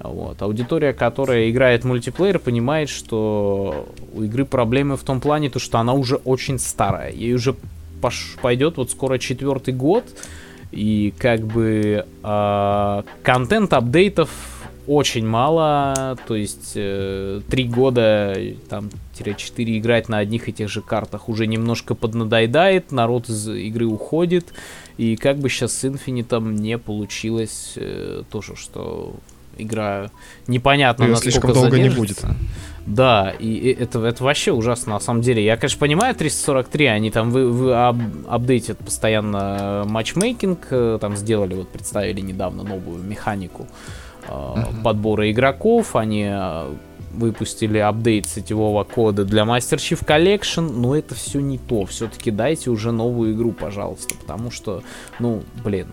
Вот. Аудитория, которая играет мультиплеер, понимает, что у игры проблемы в том плане, то, что она уже очень старая. Ей уже пош- пойдет вот скоро четвертый год. И как бы э, контент апдейтов очень мало, то есть э, года, там, четыре играть на одних и тех же картах уже немножко поднадоедает, народ из игры уходит, и как бы сейчас с Infinite не получилось э, тоже, что игра непонятно насколько слишком долго задержится. не будет. Да, и это, это вообще ужасно на самом деле. Я, конечно, понимаю 343, они там вы, вы ап, апдейтят постоянно матчмейкинг, э, там сделали, вот представили недавно новую механику uh-huh. подбора игроков, они э, выпустили апдейт сетевого кода для Master Chief Collection, но это все не то. Все-таки дайте уже новую игру, пожалуйста, потому что, ну, блин,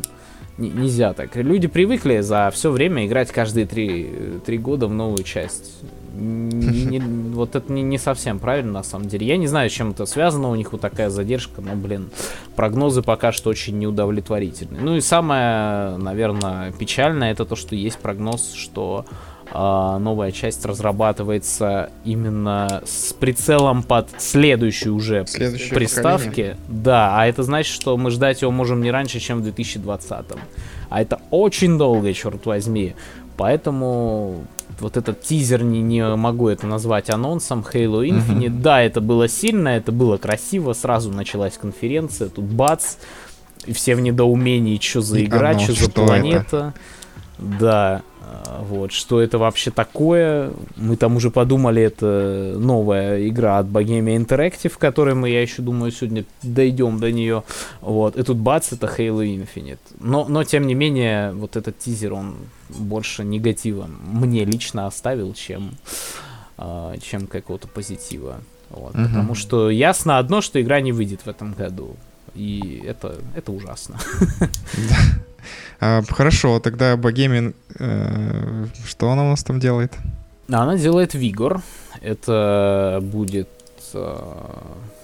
нельзя так. Люди привыкли за все время играть каждые три, три года в новую часть. Не, вот это не, не совсем правильно, на самом деле. Я не знаю, чем это связано, у них вот такая задержка, но, блин, прогнозы пока что очень неудовлетворительные. Ну и самое, наверное, печальное, это то, что есть прогноз, что а, новая часть разрабатывается именно с прицелом под следующую уже Следующее приставки. Поколение. Да, а это значит, что мы ждать его можем не раньше, чем в 2020. А это очень долго, черт возьми. Поэтому вот этот тизер, не, не могу это назвать анонсом, Halo Infinite, uh-huh. да, это было сильно, это было красиво, сразу началась конференция, тут бац, и все в недоумении, что за игра, что за планета. Это? Да, а, вот, что это вообще такое? Мы там уже подумали, это новая игра от Bohemia Interactive, в которой мы, я еще думаю, сегодня дойдем до нее. Вот, и тут бац, это Halo Infinite. Но, но тем не менее, вот этот тизер, он больше негатива мне лично оставил, чем, э, чем какого-то позитива. Вот, угу. Потому что ясно одно, что игра не выйдет в этом году. И это, это ужасно. А, хорошо, тогда Богемин, э, что она у нас там делает? Она делает Вигор. Это будет э,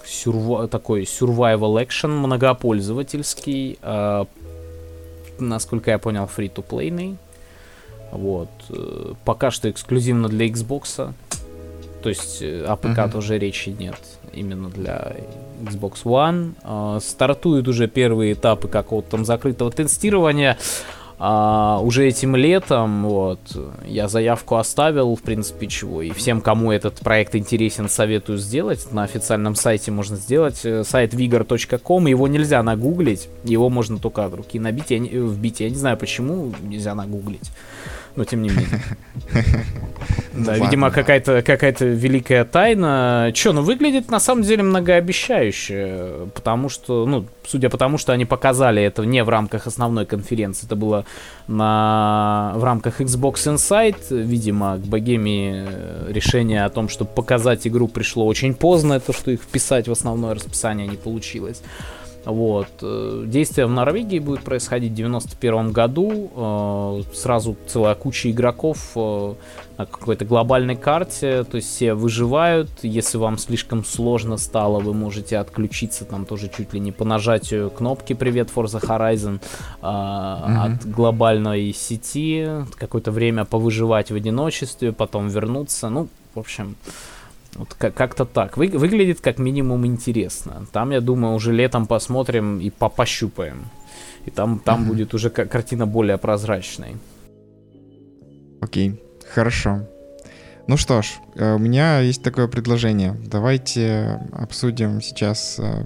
сюрва, такой survival action многопользовательский. Э, насколько я понял, free-to-play. Вот. Э, пока что эксклюзивно для Xbox. То есть о ПК uh-huh. тоже речи нет. Именно для Xbox One. Э, стартуют уже первые этапы какого-то там закрытого тестирования. А, уже этим летом, вот, я заявку оставил, в принципе, чего. И всем, кому этот проект интересен, советую сделать. На официальном сайте можно сделать. Э, сайт vigor.com, его нельзя нагуглить, его можно только от руки набить, я вбить. Я не знаю, почему нельзя нагуглить но тем не менее. Да, видимо, какая-то какая-то великая тайна. Че, ну выглядит на самом деле многообещающе, потому что, ну, судя по тому, что они показали это не в рамках основной конференции, это было на в рамках Xbox Insight, видимо, к Богеме решение о том, чтобы показать игру пришло очень поздно, это что их вписать в основное расписание не получилось. Вот. Действие в Норвегии будет происходить в 91 году. Э, сразу целая куча игроков э, на какой-то глобальной карте. То есть все выживают. Если вам слишком сложно стало, вы можете отключиться там тоже чуть ли не по нажатию кнопки «Привет, Forza Horizon» mm-hmm. от глобальной сети. Какое-то время повыживать в одиночестве, потом вернуться. Ну, в общем, вот как-то так. Вы, выглядит как минимум интересно. Там, я думаю, уже летом посмотрим и по пощупаем. И там, там mm-hmm. будет уже картина более прозрачной. Окей, хорошо. Ну что ж, э, у меня есть такое предложение. Давайте обсудим сейчас э,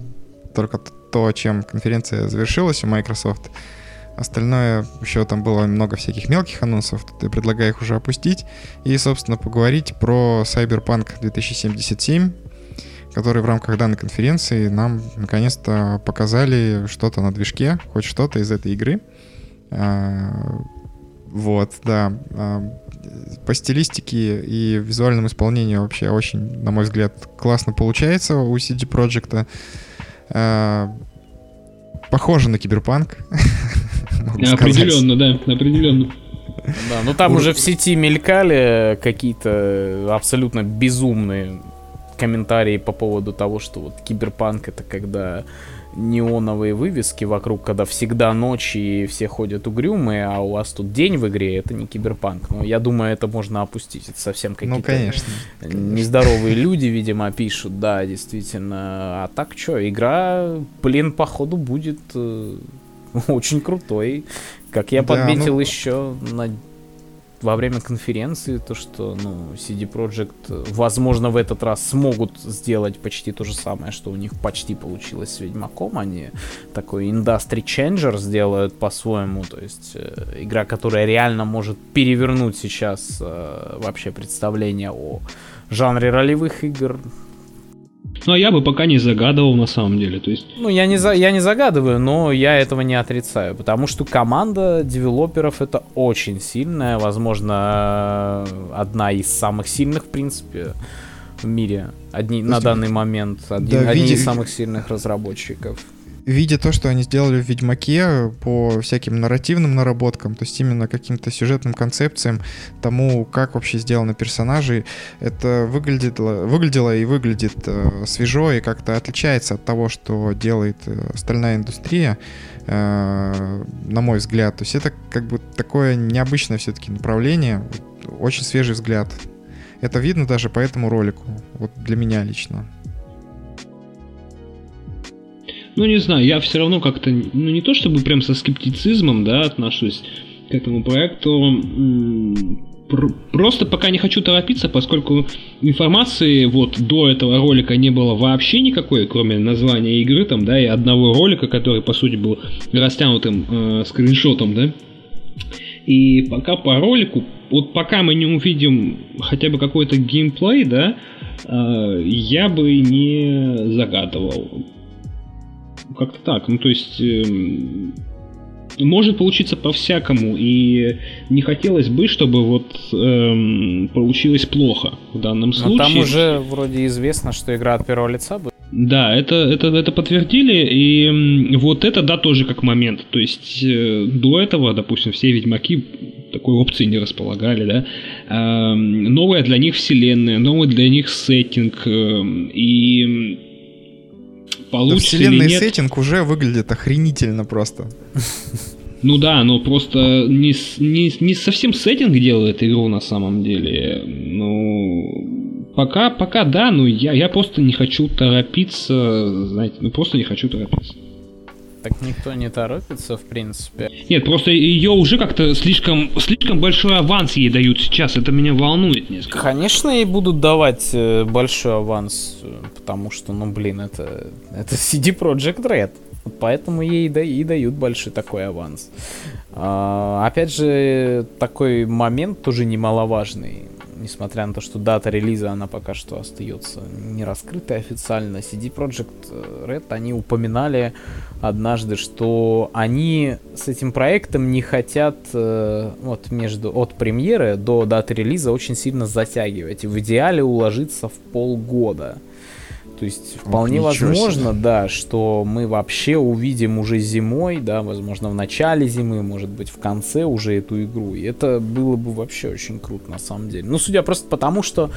только то, чем конференция завершилась у Microsoft. Остальное еще там было много всяких мелких анонсов. Я предлагаю их уже опустить. И, собственно, поговорить про Cyberpunk 2077. которые в рамках данной конференции нам наконец-то показали что-то на движке, хоть что-то из этой игры. А, вот, да. А, по стилистике и визуальному исполнению вообще очень, на мой взгляд, классно получается у CD Projekt. Похоже на киберпанк. Определенно, да, определенно. Да, ну там уже в сети мелькали какие-то абсолютно безумные комментарии по поводу того, что вот киберпанк это когда неоновые вывески вокруг, когда всегда ночь и все ходят угрюмые, а у вас тут день в игре, это не киберпанк. Но я думаю, это можно опустить. Это совсем какие-то ну, конечно, конечно. нездоровые люди, видимо, пишут. Да, действительно. А так что, игра, блин, походу будет э, очень крутой. Как я да, подметил ну... еще на во время конференции, то, что, ну, CD Projekt, возможно, в этот раз смогут сделать почти то же самое, что у них почти получилось с Ведьмаком. Они такой industry changer сделают по-своему, то есть э, игра, которая реально может перевернуть сейчас э, вообще представление о жанре ролевых игр, ну, а я бы пока не загадывал на самом деле, то есть... Ну, я не, за, я не загадываю, но я этого не отрицаю, потому что команда девелоперов это очень сильная, возможно, одна из самых сильных, в принципе, в мире, одни, на данный момент, один, да, одни виде... из самых сильных разработчиков видя то, что они сделали в Ведьмаке по всяким нарративным наработкам, то есть именно каким-то сюжетным концепциям, тому, как вообще сделаны персонажи, это выглядело, выглядело и выглядит э, свежо и как-то отличается от того, что делает э, остальная индустрия, э, на мой взгляд. То есть это как бы такое необычное все-таки направление, очень свежий взгляд. Это видно даже по этому ролику, вот для меня лично. Ну не знаю, я все равно как-то, ну не то чтобы прям со скептицизмом, да, отношусь к этому проекту. Просто пока не хочу торопиться, поскольку информации вот до этого ролика не было вообще никакой, кроме названия игры там, да, и одного ролика, который по сути был растянутым э, скриншотом, да. И пока по ролику, вот пока мы не увидим хотя бы какой-то геймплей, да, э, я бы не загадывал как-то так. Ну, то есть... Э, может получиться по-всякому, и не хотелось бы, чтобы вот эм, получилось плохо в данном случае. Но там уже вроде известно, что игра от первого лица будет. Да, это, это, это подтвердили, и вот это, да, тоже как момент. То есть э, до этого, допустим, все ведьмаки такой опции не располагали, да. Э, новая для них вселенная, новый для них сеттинг, э, и получится да вселенный или нет. сеттинг уже выглядит охренительно просто. Ну да, но просто не, не, не совсем сеттинг делает игру на самом деле. Ну, пока, пока да, но я, я просто не хочу торопиться, знаете, ну просто не хочу торопиться. Так никто не торопится, в принципе. Нет, просто ее уже как-то слишком, слишком большой аванс ей дают сейчас. Это меня волнует несколько. Конечно, ей будут давать э, большой аванс, э, потому что, ну блин, это, это CD Project Red. Поэтому ей да, и дают большой такой аванс. А, опять же, такой момент тоже немаловажный несмотря на то, что дата релиза, она пока что остается не раскрытой официально, CD Projekt Red, они упоминали однажды, что они с этим проектом не хотят э, вот между, от премьеры до даты релиза очень сильно затягивать. В идеале уложиться в полгода. То есть вполне Ох, возможно, себе. да, что мы вообще увидим уже зимой, да, возможно в начале зимы, может быть в конце уже эту игру. И это было бы вообще очень круто на самом деле. Ну, судя просто потому, что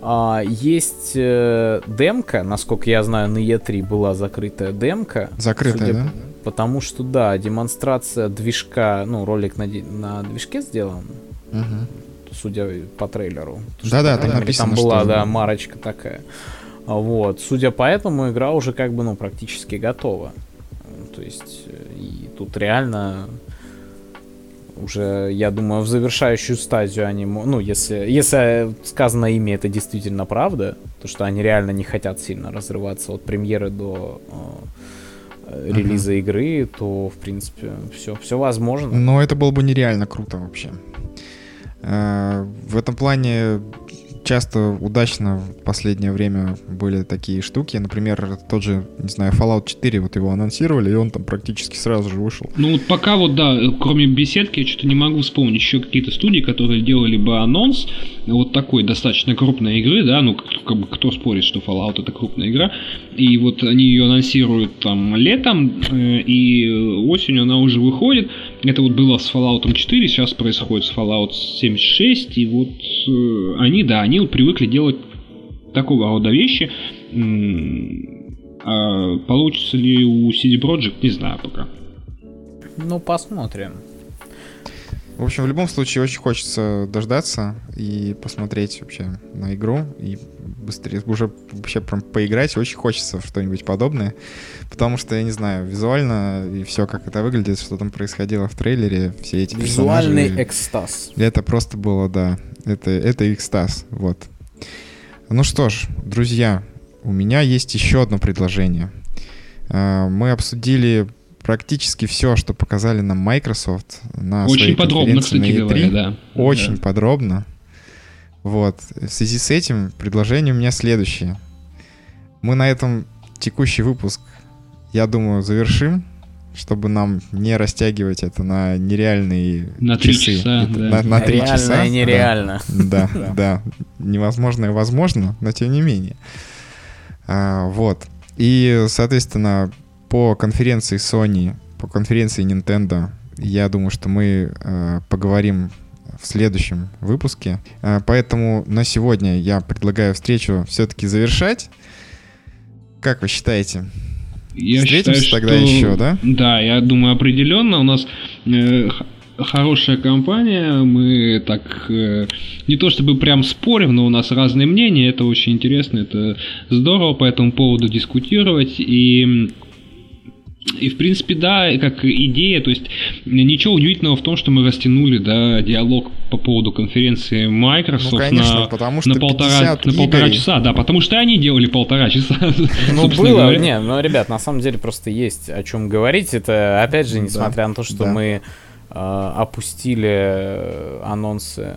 а, есть э, демка, насколько я знаю, на E3 была закрытая демка. Закрытая, судя, да? Потому что, да, демонстрация движка, ну, ролик на, на движке сделан. Угу. Судя по трейлеру. Да-да, там написано, Там была, что... да, марочка такая. Вот. Судя по этому, игра уже как бы, ну, практически готова. То есть, э, и тут реально уже, я думаю, в завершающую стадию они, ну, если, если сказано ими это действительно правда, то что они реально не хотят сильно разрываться от премьеры до э, релиза uh-huh. игры, то, в принципе, все, все возможно. Но это было бы нереально круто вообще. Э, в этом плане часто удачно в последнее время были такие штуки. Например, тот же, не знаю, Fallout 4, вот его анонсировали, и он там практически сразу же вышел. Ну вот пока вот, да, кроме беседки, я что-то не могу вспомнить еще какие-то студии, которые делали бы анонс вот такой достаточно крупной игры, да, ну как бы кто спорит, что Fallout это крупная игра, и вот они ее анонсируют там летом, э, и осенью она уже выходит. Это вот было с Fallout 4, сейчас происходит с Fallout 76, и вот э, они, да, они привыкли делать такого рода вещи. А получится ли у CD Projekt, не знаю пока. Ну, посмотрим. В общем, в любом случае очень хочется дождаться и посмотреть вообще на игру и быстрее уже вообще прям поиграть. Очень хочется что-нибудь подобное, потому что я не знаю визуально и все как это выглядит, что там происходило в трейлере, все эти Визуальный персонажи. экстаз. Это просто было, да, это это экстаз, вот. Ну что ж, друзья, у меня есть еще одно предложение. А, мы обсудили практически все, что показали нам Microsoft на Очень подробно, кстати на E3. говоря, да. Очень да. подробно. Вот. В связи с этим предложение у меня следующее. Мы на этом текущий выпуск, я думаю, завершим, чтобы нам не растягивать это на нереальные на часы. часа. Это, Да. на, на три часа. и нереально. Да, да, да. Невозможное возможно, но тем не менее. А, вот. И, соответственно, по конференции Sony, по конференции Nintendo, я думаю, что мы э, поговорим в следующем выпуске. Э, поэтому на сегодня я предлагаю встречу все-таки завершать. Как вы считаете? Я Встретимся считаю, тогда что- еще, да? Да, я думаю, определенно. У нас э, хорошая компания. Мы так э, не то чтобы прям спорим, но у нас разные мнения. Это очень интересно, это здорово по этому поводу дискутировать. И и, в принципе, да, как идея, то есть ничего удивительного в том, что мы растянули, да, диалог по поводу конференции Microsoft Ну, конечно, на, потому что на полтора, 50 на полтора игр. часа, да, потому что они делали полтора часа. Ну, было, говоря. не, ну, ребят, на самом деле просто есть о чем говорить. Это, опять же, несмотря на то, что да. мы э, опустили э, анонсы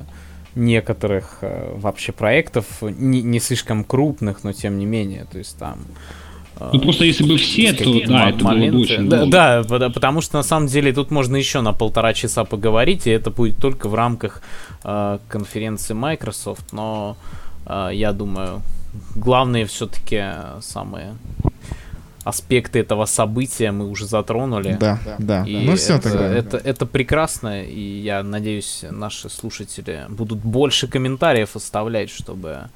некоторых э, вообще проектов, не, не слишком крупных, но тем не менее, то есть там... э, Ну просто если бы все, то да, это было бы моменты. очень да, долго. да, потому что на самом деле тут можно еще на полтора часа поговорить, и это будет только в рамках э, конференции Microsoft, но э, я думаю, главные все-таки самые аспекты этого события мы уже затронули. Да, да. И Ну все это, тогда. это, это прекрасно, и я надеюсь, наши слушатели будут больше комментариев оставлять, чтобы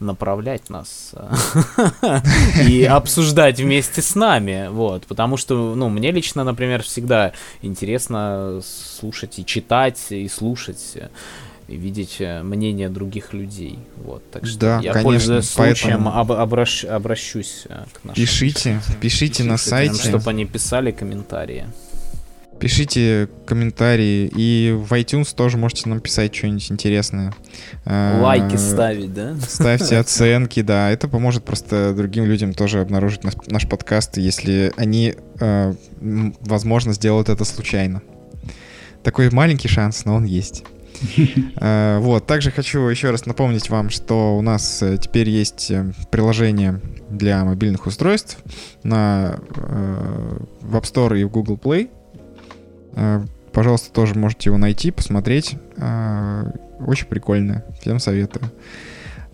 направлять нас э, и обсуждать вместе с нами, вот, потому что, ну, мне лично, например, всегда интересно слушать и читать, и слушать, и видеть э, мнение других людей, вот, так что Да, я, конечно, пользуясь случаем, поэтому- об- обращ- обращусь э, к нашим Пишите, пишите на сайте. чтобы они писали комментарии. Пишите комментарии. И в iTunes тоже можете нам писать что-нибудь интересное. А, Лайки ставить, да? Ставьте оценки, да. Это поможет просто другим людям тоже обнаружить наш, наш подкаст, если они, м, возможно, сделают это случайно. Такой маленький шанс, но он есть. Э, Вот, также хочу еще раз напомнить вам, что у нас э, теперь есть э, приложение для мобильных устройств на, э, в App Store и в Google Play. Э, пожалуйста, тоже можете его найти, посмотреть. Э, очень прикольно. Всем советую.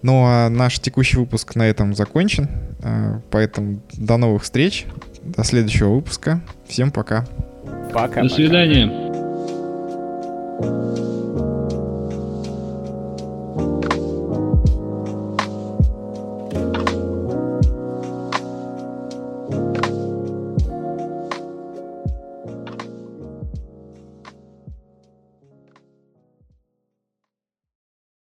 Ну а наш текущий выпуск на этом закончен. Э, поэтому до новых встреч. До следующего выпуска. Всем пока. Пока. До пока. свидания.